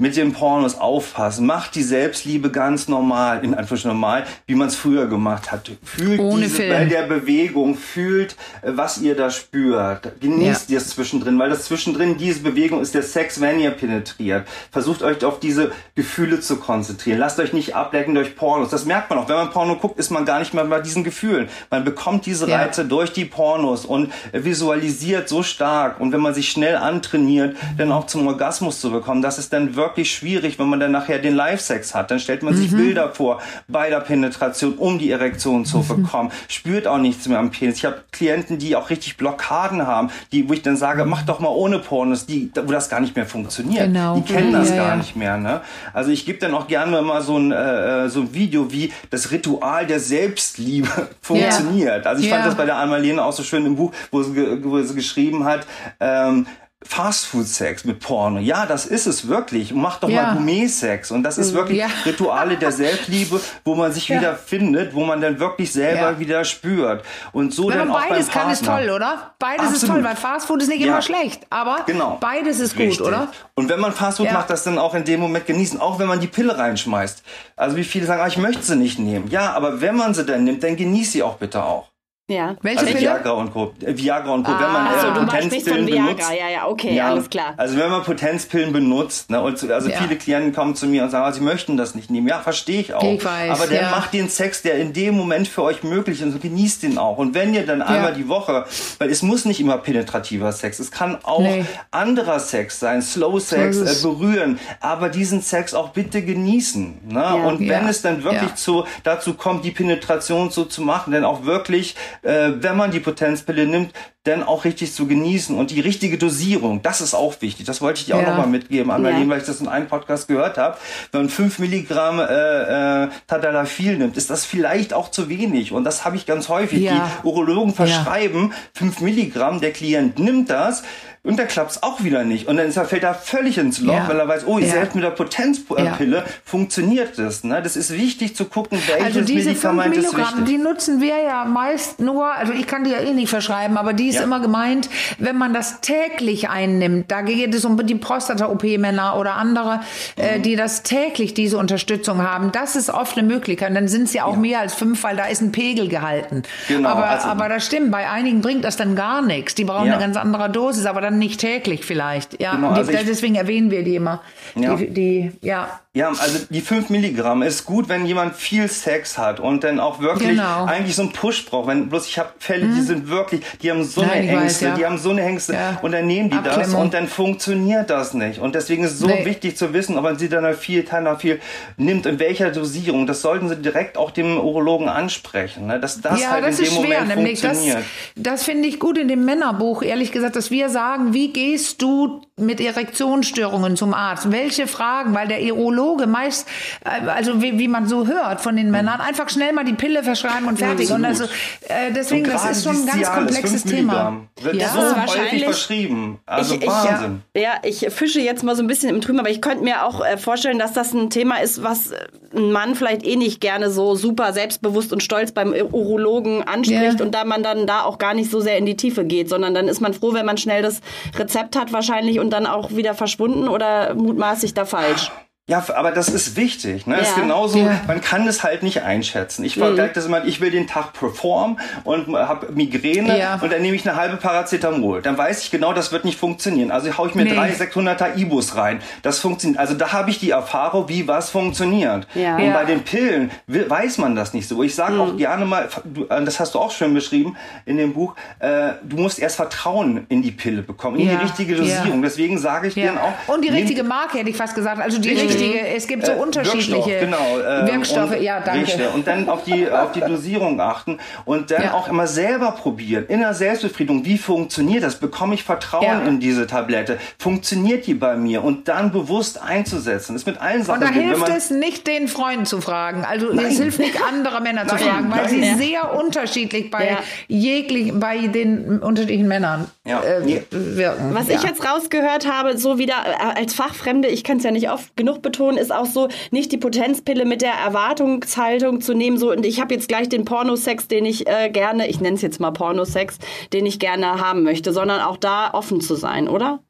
C: mit den Pornos aufpassen. Macht die Selbstliebe ganz normal, in Anführungsstrichen normal, wie man es früher gemacht hat. Fühlt Ohne diese, Film. bei der Bewegung, fühlt, äh, was ihr da spürt. Genießt ja. ihr es zwischendrin, weil das zwischendrin, diese Bewegung ist der Sex, wenn ihr penetriert. Versucht euch auf diese Gefühle zu konzentrieren. Lasst euch nicht ablecken durch Pornos. Das merkt man auch. Wenn man Porno guckt, ist man gar nicht mehr bei diesen Gefühlen. Man bekommt diese Reize ja. durch die Pornos und visualisiert so stark. Und wenn man sich schnell antrainiert, dann auch zum Orgasmus zu bekommen, das ist dann wirklich schwierig, wenn man dann nachher den Live-Sex hat. Dann stellt man sich mhm. Bilder vor bei der Penetration, um die Erektion zu mhm. bekommen. Spürt auch nichts mehr am Penis. Ich habe Klienten, die auch richtig Blockaden haben, die, wo ich dann sage, mach doch mal ohne Pornos, die, wo das gar nicht mehr funktioniert. Genau. Die kennen das ja, gar ja. nicht mehr. Ne? Also ich gebe dann auch gerne mal so ein, äh, so ein Video, wie das Ritual der Selbstliebe funktioniert. Ja. Also ich fand das bei der Anmalene auch so schön im Buch, wo sie, wo sie geschrieben hat, ähm, Fastfood-Sex mit Porno. Ja, das ist es wirklich. Mach doch ja. mal Gourmet-Sex. Und das ist mhm. wirklich ja. Rituale der Selbstliebe, wo man sich ja. wieder findet, wo man dann wirklich selber wieder spürt. Und so
B: Wenn
C: dann auch
B: beides
C: beim kann,
B: ist toll, oder? Beides Absolut. ist toll, weil Fastfood ist nicht immer schlecht. Aber genau. beides ist Richtig. gut, oder?
C: Und wenn man Fastfood macht, das dann auch in dem Moment genießen. Auch wenn man die Pille reinschmeißt. Also wie viele sagen, ah, ich möchte sie nicht nehmen. Ja, aber wenn man sie dann nimmt, dann genieß sie auch bitte auch.
A: Ja.
C: Welche also Viagra und Co. Äh, Viagra und Co. Ah, wenn man
A: äh, so, Potenzpillen benutzt. Ja, ja, okay, ja, alles klar.
C: Also wenn man Potenzpillen benutzt, ne, und also ja. viele Klienten kommen zu mir und sagen, ah, sie möchten das nicht nehmen. Ja, verstehe ich auch.
B: Ich weiß,
C: Aber
B: der
C: ja. macht den Sex, der in dem Moment für euch möglich ist und genießt den auch. Und wenn ihr dann einmal die Woche, weil es muss nicht immer penetrativer Sex, es kann auch nee. anderer Sex sein, Slow Sex, äh, berühren, aber diesen Sex auch bitte genießen. Ne? Und wenn es dann wirklich zu, dazu kommt, die Penetration so zu machen, dann auch wirklich, äh, wenn man die Potenzpille nimmt, dann auch richtig zu genießen und die richtige Dosierung, das ist auch wichtig. Das wollte ich dir auch ja. nochmal mitgeben, Annalene, ja. weil ich das in einem Podcast gehört habe. Wenn man 5 Milligramm äh, äh, Tadalafil nimmt, ist das vielleicht auch zu wenig. Und das habe ich ganz häufig. Ja. Die Urologen verschreiben 5 Milligramm, der Klient nimmt das, und da klappt's auch wieder nicht. Und dann ist er, fällt er völlig ins Loch, ja. weil er weiß, oh, ja. selbst mit der Potenzpille ja. funktioniert das. Ne? Das ist wichtig zu gucken, welches also diese Medikament 5 Milligramm.
B: Die nutzen wir ja meist nur, also ich kann die ja eh nicht verschreiben, aber die ist immer gemeint, wenn man das täglich einnimmt, da geht es um die Prostata-OP-Männer oder andere, äh, mhm. äh, die das täglich diese Unterstützung haben. Das ist oft eine Möglichkeit. dann sind es ja auch mehr als fünf, weil da ist ein Pegel gehalten. Genau, aber, also, aber das stimmt, bei einigen bringt das dann gar nichts. Die brauchen eine ganz andere Dosis, aber dann nicht täglich vielleicht. Ja, genau, also die, deswegen erwähnen wir die immer. Ja. Die, die, ja.
C: Ja, also die 5 Milligramm ist gut, wenn jemand viel Sex hat und dann auch wirklich genau. eigentlich so einen Push braucht. Wenn bloß ich habe Fälle, hm. die sind wirklich, die haben so Nein, eine Ängste, weiß, ja. die haben so eine Ängste ja. und dann nehmen die Abklemmung. das und dann funktioniert das nicht. Und deswegen ist es so nee. wichtig zu wissen, ob man sie dann viel, Tanner viel nimmt, in welcher Dosierung. Das sollten sie direkt auch dem Urologen ansprechen, ne? dass das ja, halt das in dem schwer, Moment funktioniert.
B: Das, das finde ich gut in dem Männerbuch, ehrlich gesagt, dass wir sagen, wie gehst du mit Erektionsstörungen zum Arzt? Welche Fragen? Weil der Urologe meist, äh, also wie, wie man so hört von den mhm. Männern, einfach schnell mal die Pille verschreiben und fertig. Und also, äh, deswegen, und das ist schon ein ganz komplexes Thema.
C: Wird ja, so häufig verschrieben. Also ich, Wahnsinn.
A: Ich, ja, ich fische jetzt mal so ein bisschen im Trüben, aber ich könnte mir auch äh, vorstellen, dass das ein Thema ist, was ein Mann vielleicht eh nicht gerne so super selbstbewusst und stolz beim Urologen anspricht ja. und da man dann da auch gar nicht so sehr in die Tiefe geht, sondern dann ist man froh, wenn man schnell das Rezept hat wahrscheinlich und dann auch wieder verschwunden oder mutmaßlich da falsch?
C: Ja, aber das ist wichtig. Ne? Ja. ist genauso, ja. man kann es halt nicht einschätzen. Ich vergleiche mhm. das immer, ich will den Tag performen und habe Migräne ja. und dann nehme ich eine halbe Paracetamol. Dann weiß ich genau, das wird nicht funktionieren. Also haue ich mir nee. drei 600er Ibus rein. Das funktioniert. Also da habe ich die Erfahrung, wie was funktioniert. Ja. Und bei den Pillen weiß man das nicht so. Ich sage mhm. auch gerne mal, äh, das hast du auch schön beschrieben in dem Buch, äh, du musst erst Vertrauen in die Pille bekommen, in die richtige Dosierung. Deswegen sage ich ja. auch.
B: Und die richtige Marke hätte ich fast gesagt. Also die richtige richtige, es gibt so äh, unterschiedliche
C: Wirkstoff, genau,
B: äh, Wirkstoffe. Ja, danke. Richtig.
C: Und dann auf die, auf die Dosierung achten und dann ja. auch immer selber probieren. In der Selbstbefriedigung, wie funktioniert das? Bekomme ich Vertrauen ja. in diese Tablette? Funktioniert die bei mir? Und dann bewusst einzusetzen. Das ist mit allen Sachen.
B: Und da hilft es nicht, den Freunden zu fragen. Also nein. es hilft nicht, andere Männer zu fragen, weil nein. sie sehr unterschiedlich bei jeglichen, bei den unterschiedlichen Männern äh, wirken.
A: Was ich jetzt rausgehört habe, so wieder äh, als Fachfremde, ich kann es ja nicht oft genug betonen, ist auch so, nicht die Potenzpille mit der Erwartungshaltung zu nehmen, so und ich habe jetzt gleich den Pornosex, den ich äh, gerne, ich nenne es jetzt mal Pornosex, den ich gerne haben möchte, sondern auch da offen zu sein, oder?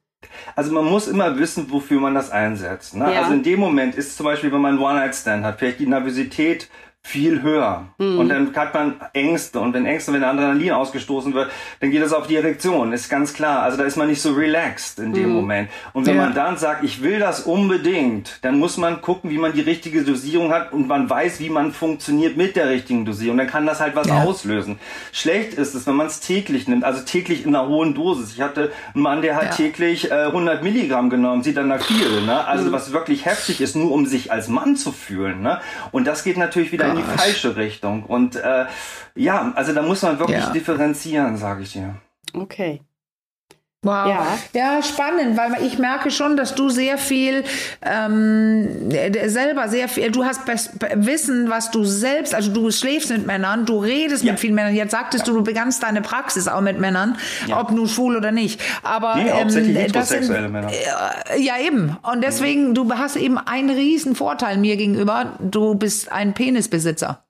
C: Also man muss immer wissen, wofür man das einsetzt. Ne? Ja. Also in dem Moment ist zum Beispiel, wenn man einen One-Night-Stand hat, vielleicht die Nervosität viel höher. Mhm. Und dann hat man Ängste. Und wenn Ängste, wenn Adrenalin ausgestoßen wird, dann geht es auf die Erektion. Ist ganz klar. Also da ist man nicht so relaxed in dem mhm. Moment. Und wenn ja. man dann sagt, ich will das unbedingt, dann muss man gucken, wie man die richtige Dosierung hat und man weiß, wie man funktioniert mit der richtigen Dosierung. Dann kann das halt was ja. auslösen. Schlecht ist es, wenn man es täglich nimmt, also täglich in einer hohen Dosis. Ich hatte einen Mann, der hat ja. täglich äh, 100 Milligramm genommen, sieht dann nach viel. Ne? Also mhm. was wirklich heftig ist, nur um sich als Mann zu fühlen. Ne? Und das geht natürlich wieder in die falsche Richtung. Und äh, ja, also da muss man wirklich ja. differenzieren, sage ich dir.
A: Okay.
B: Wow. Ja. ja, spannend, weil ich merke schon, dass du sehr viel ähm, selber sehr viel, du hast Wissen, was du selbst, also du schläfst mit Männern, du redest ja. mit vielen Männern. Jetzt sagtest ja. du, du begannst deine Praxis auch mit Männern, ja. ob nun schwul oder nicht. Aber
C: nee, ähm, das sind, Männer.
B: Äh, ja eben. Und deswegen, du hast eben einen riesen Vorteil mir gegenüber. Du bist ein Penisbesitzer.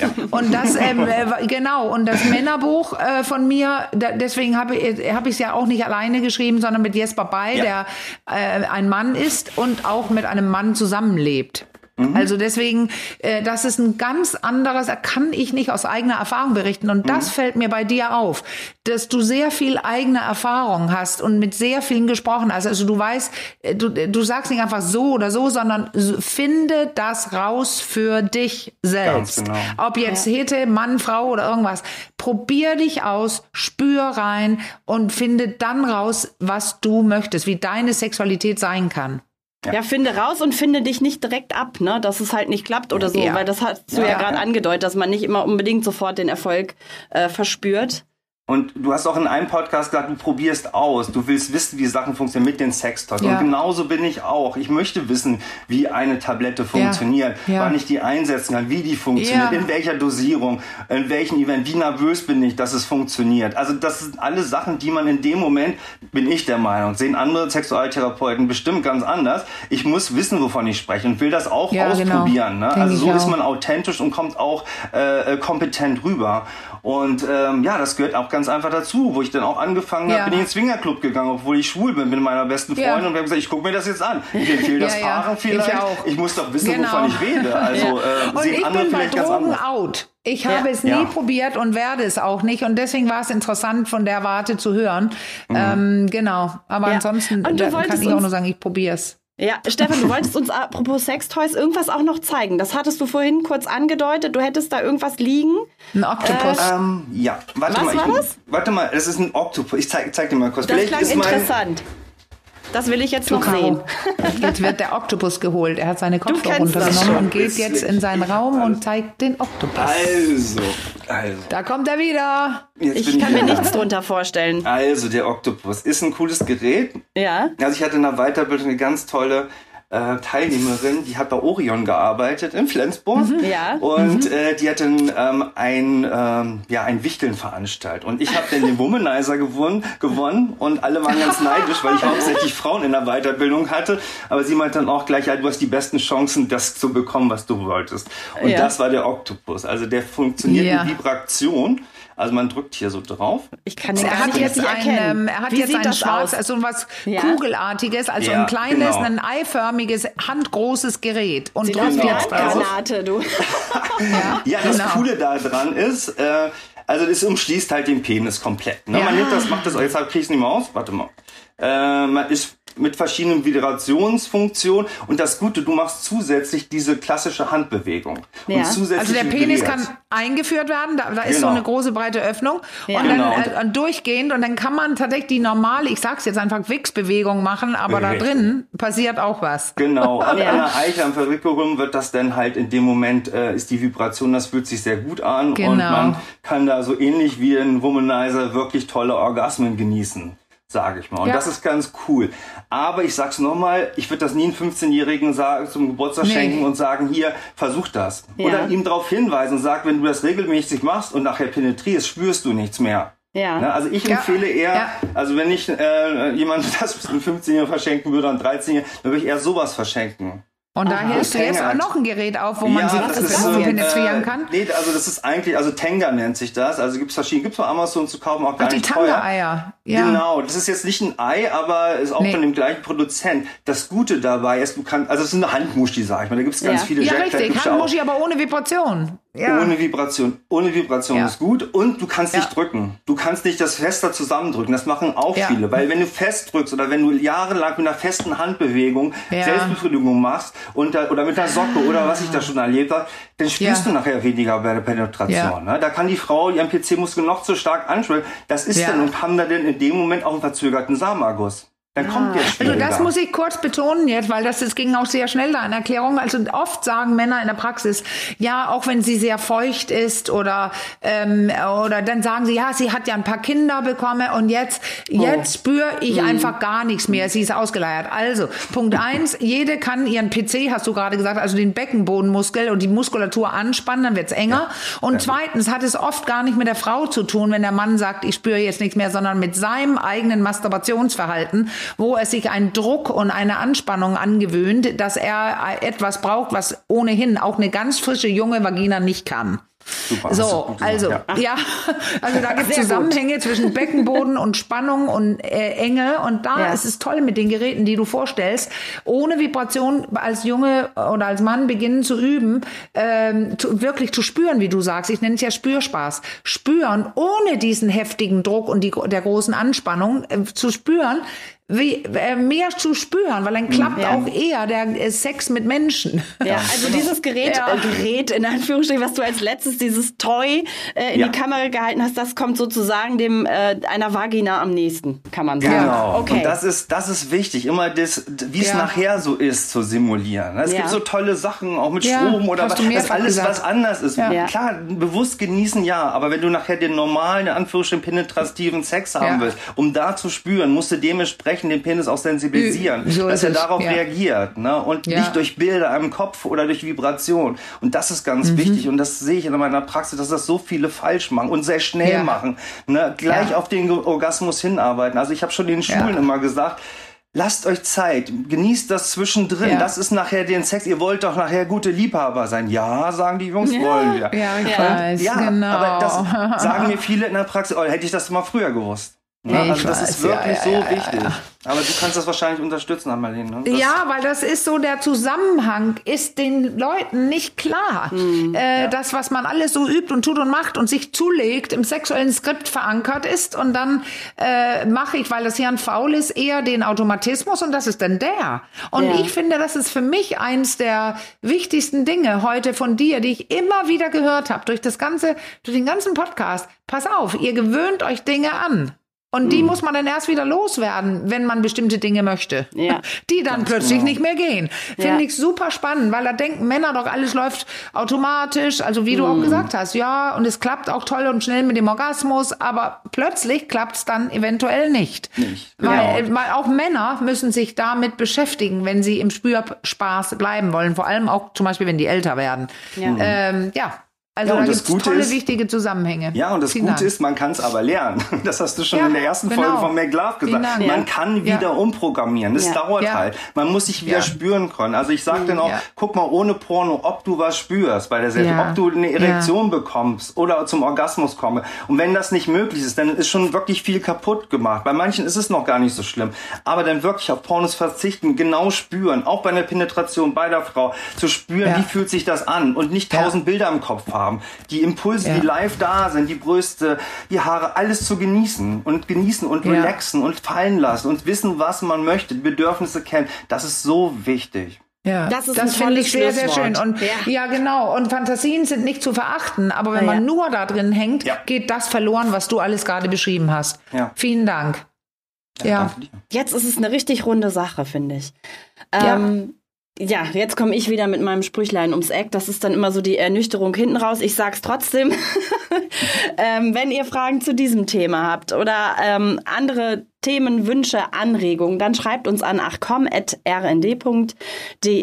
B: Ja. Und das, ähm, äh, genau, und das Männerbuch äh, von mir, da, deswegen habe ich hab es ja auch nicht alleine geschrieben, sondern mit Jesper Bay, ja. der äh, ein Mann ist und auch mit einem Mann zusammenlebt. Mhm. Also deswegen, äh, das ist ein ganz anderes, kann ich nicht aus eigener Erfahrung berichten. Und das mhm. fällt mir bei dir auf, dass du sehr viel eigene Erfahrung hast und mit sehr vielen gesprochen hast. Also du weißt, äh, du, du sagst nicht einfach so oder so, sondern finde das raus für dich selbst. Genau. Ob jetzt ja. Hete, Mann, Frau oder irgendwas. Probier dich aus, spür rein und finde dann raus, was du möchtest, wie deine Sexualität sein kann.
A: Ja. ja. finde raus und finde dich nicht direkt ab, ne, dass es halt nicht klappt oder so, ja. weil das hast du ja, ja gerade angedeutet, dass man nicht immer unbedingt sofort den Erfolg äh, verspürt.
C: Und du hast auch in einem Podcast gesagt, du probierst aus. Du willst wissen, wie Sachen funktionieren mit den Sextoys. Ja. Und genauso bin ich auch. Ich möchte wissen, wie eine Tablette funktioniert, ja. Ja. wann ich die einsetzen kann, wie die funktioniert, in welcher Dosierung, in welchem Event, wie nervös bin ich, dass es funktioniert. Also das sind alle Sachen, die man in dem Moment, bin ich der Meinung, sehen andere Sexualtherapeuten bestimmt ganz anders. Ich muss wissen, wovon ich spreche und will das auch genau. ausprobieren. Genau. Ne? Also so ist man authentisch und kommt auch äh, kompetent rüber. Und ähm, ja, das gehört auch ganz einfach dazu, wo ich dann auch angefangen habe, bin ich in den Swingerclub gegangen, obwohl ich schwul bin, mit meiner besten Freundin ja. und wir haben gesagt, ich gucke mir das jetzt an. Ich empfehle das ja, Paaren vielleicht. Ich, ich, muss doch wissen, genau. wovon ich rede. Also
B: äh, sehen andere vielleicht ganz anders. Out. Ich habe ja. es nie ja. probiert und werde es auch nicht. Und deswegen war es interessant, von der Warte zu hören. Mhm. Ähm, genau. Aber ja. ansonsten kann ich auch nur sagen, ich probiere es.
A: Ja, Stefan, du wolltest uns apropos Sextoys irgendwas auch noch zeigen. Das hattest du vorhin kurz angedeutet. Du hättest da irgendwas liegen.
B: Ein Oktopus.
C: Äh, ähm, ja, warte
A: was
C: mal.
A: War
C: ich,
A: das?
C: Warte mal, es ist ein Oktopus. Ich zeig, zeig dir mal kurz.
A: Das Vielleicht klang interessant. Das will ich jetzt noch sehen.
B: Jetzt wird der Oktopus geholt. Er hat seine Kopfhörer runtergenommen und geht jetzt in seinen Raum und zeigt den Oktopus.
C: Also, also.
B: Da kommt er wieder.
A: Jetzt ich kann mir nichts drunter vorstellen.
C: Also, der Oktopus ist ein cooles Gerät.
A: Ja.
C: Also, ich hatte in der Weiterbildung eine ganz tolle äh, Teilnehmerin, die hat bei Orion gearbeitet in Flensburg.
A: Mhm. Ja.
C: Und mhm. äh, die hat dann ähm, ein, ähm, ja, ein Wichteln veranstaltet. Und ich habe dann den Womanizer gewonnen, gewonnen und alle waren ganz neidisch, weil ich hauptsächlich Frauen in der Weiterbildung hatte. Aber sie meinte dann auch gleich, ja, du hast die besten Chancen, das zu bekommen, was du wolltest. Und ja. das war der Oktopus. Also der funktioniert ja. mit Vibration. Also man drückt hier so drauf.
A: Ich kann den gar nicht jetzt erkennen.
B: Ein, er hat Wie jetzt ein schwarz, also was ja. Kugelartiges, also ja, ein kleines, genau. ein eiförmiges, handgroßes Gerät.
A: Und drückt genau. jetzt Granate, du.
C: ja, ja, das genau. Coole daran ist, äh, also es umschließt halt den Penis komplett. Ne? Ja. Man nimmt das, macht das, jetzt kriege ich es nicht mehr aus, warte mal. Äh, man ist mit verschiedenen Vibrationsfunktionen. Und das Gute, du machst zusätzlich diese klassische Handbewegung.
B: Ja. Und zusätzlich also der Penis kann eingeführt werden, da, da ist genau. so eine große breite Öffnung. Ja. Und genau. dann äh, durchgehend und dann kann man tatsächlich die normale, ich sag's jetzt einfach, Wix-Bewegung machen, aber Richtig. da drin passiert auch was.
C: Genau. An ja. einer Eichel am Verwicklung wird das dann halt in dem Moment, äh, ist die Vibration, das fühlt sich sehr gut an. Genau. Und man kann da so ähnlich wie ein Womanizer wirklich tolle Orgasmen genießen sage ich mal. Und ja. das ist ganz cool. Aber ich sag's nochmal, ich würde das nie einem 15-Jährigen zum Geburtstag nee. schenken und sagen, hier, versuch das. Ja. Oder ihm darauf hinweisen und sagen, wenn du das regelmäßig machst und nachher penetrierst, spürst du nichts mehr. Ja. Ne? Also ich empfehle eher, ja. also wenn ich äh, jemand das einem 15-Jährigen verschenken würde, an 13-Jährigen, dann würde ich eher sowas verschenken.
B: Und da hilfst du jetzt auch noch ein Gerät auf, wo man ja, sich das, das so, penetrieren äh, kann?
C: Nee, also das ist eigentlich, also Tenga nennt sich das. Also gibt es verschiedene, gibt es bei Amazon zu kaufen, auch gar Ach,
B: die
C: nicht teuer.
B: Eier.
C: Ja. Genau, das ist jetzt nicht ein Ei, aber ist auch nee. von dem gleichen Produzent. Das Gute dabei ist, du kannst, also es ist eine Handmuschi, sag ich mal. Da gibt es ganz ja. viele
B: Ja, richtig, Handmuschi, aber ohne Vibration.
C: Ja. Ohne Vibration. Ohne Vibration ja. ist gut. Und du kannst ja. nicht drücken. Du kannst nicht das fester zusammendrücken. Das machen auch ja. viele. Weil wenn du fest drückst oder wenn du jahrelang mit einer festen Handbewegung Selbstbefriedigung machst und da, oder mit einer Socke oder was ich da schon erlebt habe, dann spürst du nachher weniger bei der Penetration. Ne? Da kann die Frau ihren PC-Muskel noch so stark ansprechen. Das ist dann und haben da denn in dem Moment auch einen verzögerten Samenerguss. Ah. kommt der
B: Also das muss ich kurz betonen jetzt, weil das, das ging auch sehr schnell da in Erklärung. Also oft sagen Männer in der Praxis, ja, auch wenn sie sehr feucht ist oder ähm, oder dann sagen sie, ja, sie hat ja ein paar Kinder bekommen und jetzt oh. jetzt spüre ich hm. einfach gar nichts mehr. Sie ist ausgeleiert. Also Punkt eins: Jede kann ihren PC, hast du gerade gesagt, also den Beckenbodenmuskel und die Muskulatur anspannen, dann wird's enger. Ja. Und ja. zweitens hat es oft gar nicht mit der Frau zu tun, wenn der Mann sagt, ich spüre jetzt nichts mehr, sondern mit seinem eigenen Masturbationsverhalten wo er sich einen Druck und eine Anspannung angewöhnt, dass er etwas braucht, was ohnehin auch eine ganz frische junge Vagina nicht kann. Super, so, also ja. ja. also da gibt es Zusammenhänge gut. zwischen Beckenboden und Spannung und äh, Enge und da ja. ist es toll mit den Geräten, die du vorstellst, ohne Vibration als Junge oder als Mann beginnen zu üben, ähm, zu, wirklich zu spüren, wie du sagst. Ich nenne es ja Spürspaß. Spüren ohne diesen heftigen Druck und die, der großen Anspannung äh, zu spüren, wie, äh, mehr zu spüren, weil dann mhm. klappt ja. auch eher der äh, Sex mit Menschen.
A: Ja, also dieses Gerät, ja. äh, Gerät in Anführungsstrichen, was du als letztes, dieses Toy äh, in ja. die Kamera gehalten hast, das kommt sozusagen dem äh, einer Vagina am nächsten, kann man sagen.
C: Genau. Okay. Und das ist das ist wichtig, immer das, wie es nachher so ist, zu simulieren. Es gibt so tolle Sachen, auch mit Strom oder was, das alles gesagt. was anders ist. Klar, bewusst genießen ja, aber wenn du nachher den normalen, in Anführungsstrichen penetrativen Sex haben willst, um da zu spüren, musst du dementsprechend Zeichen den Penis auch sensibilisieren, so dass er darauf ja. reagiert ne? und ja. nicht durch Bilder im Kopf oder durch Vibration. Und das ist ganz mhm. wichtig und das sehe ich in meiner Praxis, dass das so viele falsch machen und sehr schnell ja. machen. Ne? Gleich auf den Orgasmus hinarbeiten. Also ich habe schon den Schulen immer gesagt, Lasst euch Zeit, genießt das zwischendrin. Ja. Das ist nachher den Sex. Ihr wollt doch nachher gute Liebhaber sein. Ja, sagen die Jungs, ja. wollen wir.
B: Ja, ich ja. weiß, ja, genau. aber
C: das sagen mir viele in der Praxis. Oh, hätte ich das mal früher gewusst. Ja, also das weiß, ist wirklich ja, ja, so wichtig. Aber du kannst das wahrscheinlich unterstützen, Amalene.
B: Ne? ja, weil das ist so, der Zusammenhang ist den Leuten nicht klar. Hm, äh, das, was man alles so übt und tut und macht und sich zulegt, im sexuellen Skript verankert ist. Und dann äh, mache ich, weil das Hirn faul ist, eher den Automatismus und das ist dann der. Und ich finde, das ist für mich eins der wichtigsten Dinge heute von dir, die ich immer wieder gehört habe, durch das ganze, durch den ganzen Podcast. Pass auf, ihr gewöhnt euch Dinge an. Und die hm. muss man dann erst wieder loswerden, wenn man bestimmte Dinge möchte. Ja. Die dann plötzlich genau. nicht mehr gehen. Finde ja. ich super spannend, weil da denken Männer doch, alles läuft automatisch, also wie du auch hm. gesagt hast, ja, und es klappt auch toll und schnell mit dem Orgasmus, aber plötzlich klappt es dann eventuell nicht. nicht. Weil, genau. weil auch Männer müssen sich damit beschäftigen, wenn sie im Spürspaß bleiben wollen, vor allem auch zum Beispiel, wenn die älter werden. Ja, ähm, ja also ja, da gibt es tolle, ist, wichtige Zusammenhänge.
C: Ja, und das Vielen Gute Dank. ist, man kann es aber lernen. Das hast du schon ja, in der ersten genau. Folge von McLove gesagt. Man kann wieder ja. umprogrammieren. Das dauert halt. Man muss sich wieder spüren können. Also ich sage dann auch, guck mal ohne Porno, ob du was spürst bei der Serie, ob du eine Erektion bekommst oder zum Orgasmus komme. Und wenn das nicht möglich ist, dann ist schon wirklich viel kaputt gemacht. Bei manchen ist es noch gar nicht so schlimm. Aber dann wirklich auf Pornos verzichten, genau spüren, auch bei einer Penetration bei der Frau, zu spüren, wie fühlt sich das an und nicht tausend Bilder im Kopf haben haben. Die Impulse, ja. die live da sind, die Brüste, die Haare, alles zu genießen und genießen und ja. relaxen und fallen lassen und wissen, was man möchte, die Bedürfnisse kennen. Das ist so wichtig.
B: Ja, das, das finde ich sehr, sehr schön. Und ja. ja. genau. Und Fantasien sind nicht zu verachten, aber wenn ja, man nur da drin hängt, geht das verloren, was du alles gerade beschrieben hast. Ja. Vielen Dank.
A: Ja. Jetzt ist es eine richtig runde Sache, finde ich. Ähm, ja, jetzt komme ich wieder mit meinem Sprüchlein ums Eck. Das ist dann immer so die Ernüchterung hinten raus. Ich sag's trotzdem. ähm, wenn ihr Fragen zu diesem Thema habt oder ähm, andere Themen, Wünsche, Anregungen, dann schreibt uns an achcom.rnd.de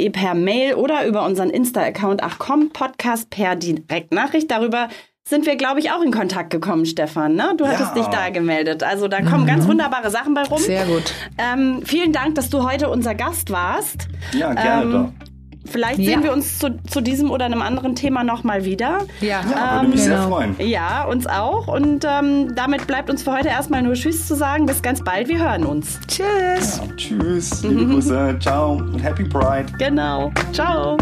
A: per Mail oder über unseren Insta-Account achcom Podcast per Direktnachricht. Darüber sind wir, glaube ich, auch in Kontakt gekommen, Stefan. Ne? Du hattest ja. dich da gemeldet. Also da kommen mhm. ganz wunderbare Sachen bei rum.
B: Sehr gut.
A: Ähm, vielen Dank, dass du heute unser Gast warst.
C: Ja, gerne ähm, doch.
A: Vielleicht ja. sehen wir uns zu, zu, diesem oder einem anderen Thema nochmal wieder.
C: Ja, ja würde mich genau. sehr freuen.
A: Ja, uns auch. Und ähm, damit bleibt uns für heute erstmal nur Tschüss zu sagen. Bis ganz bald, wir hören uns.
B: Tschüss.
C: Ja, tschüss, liebe Grüße, ciao und Happy Pride.
A: Genau, ciao.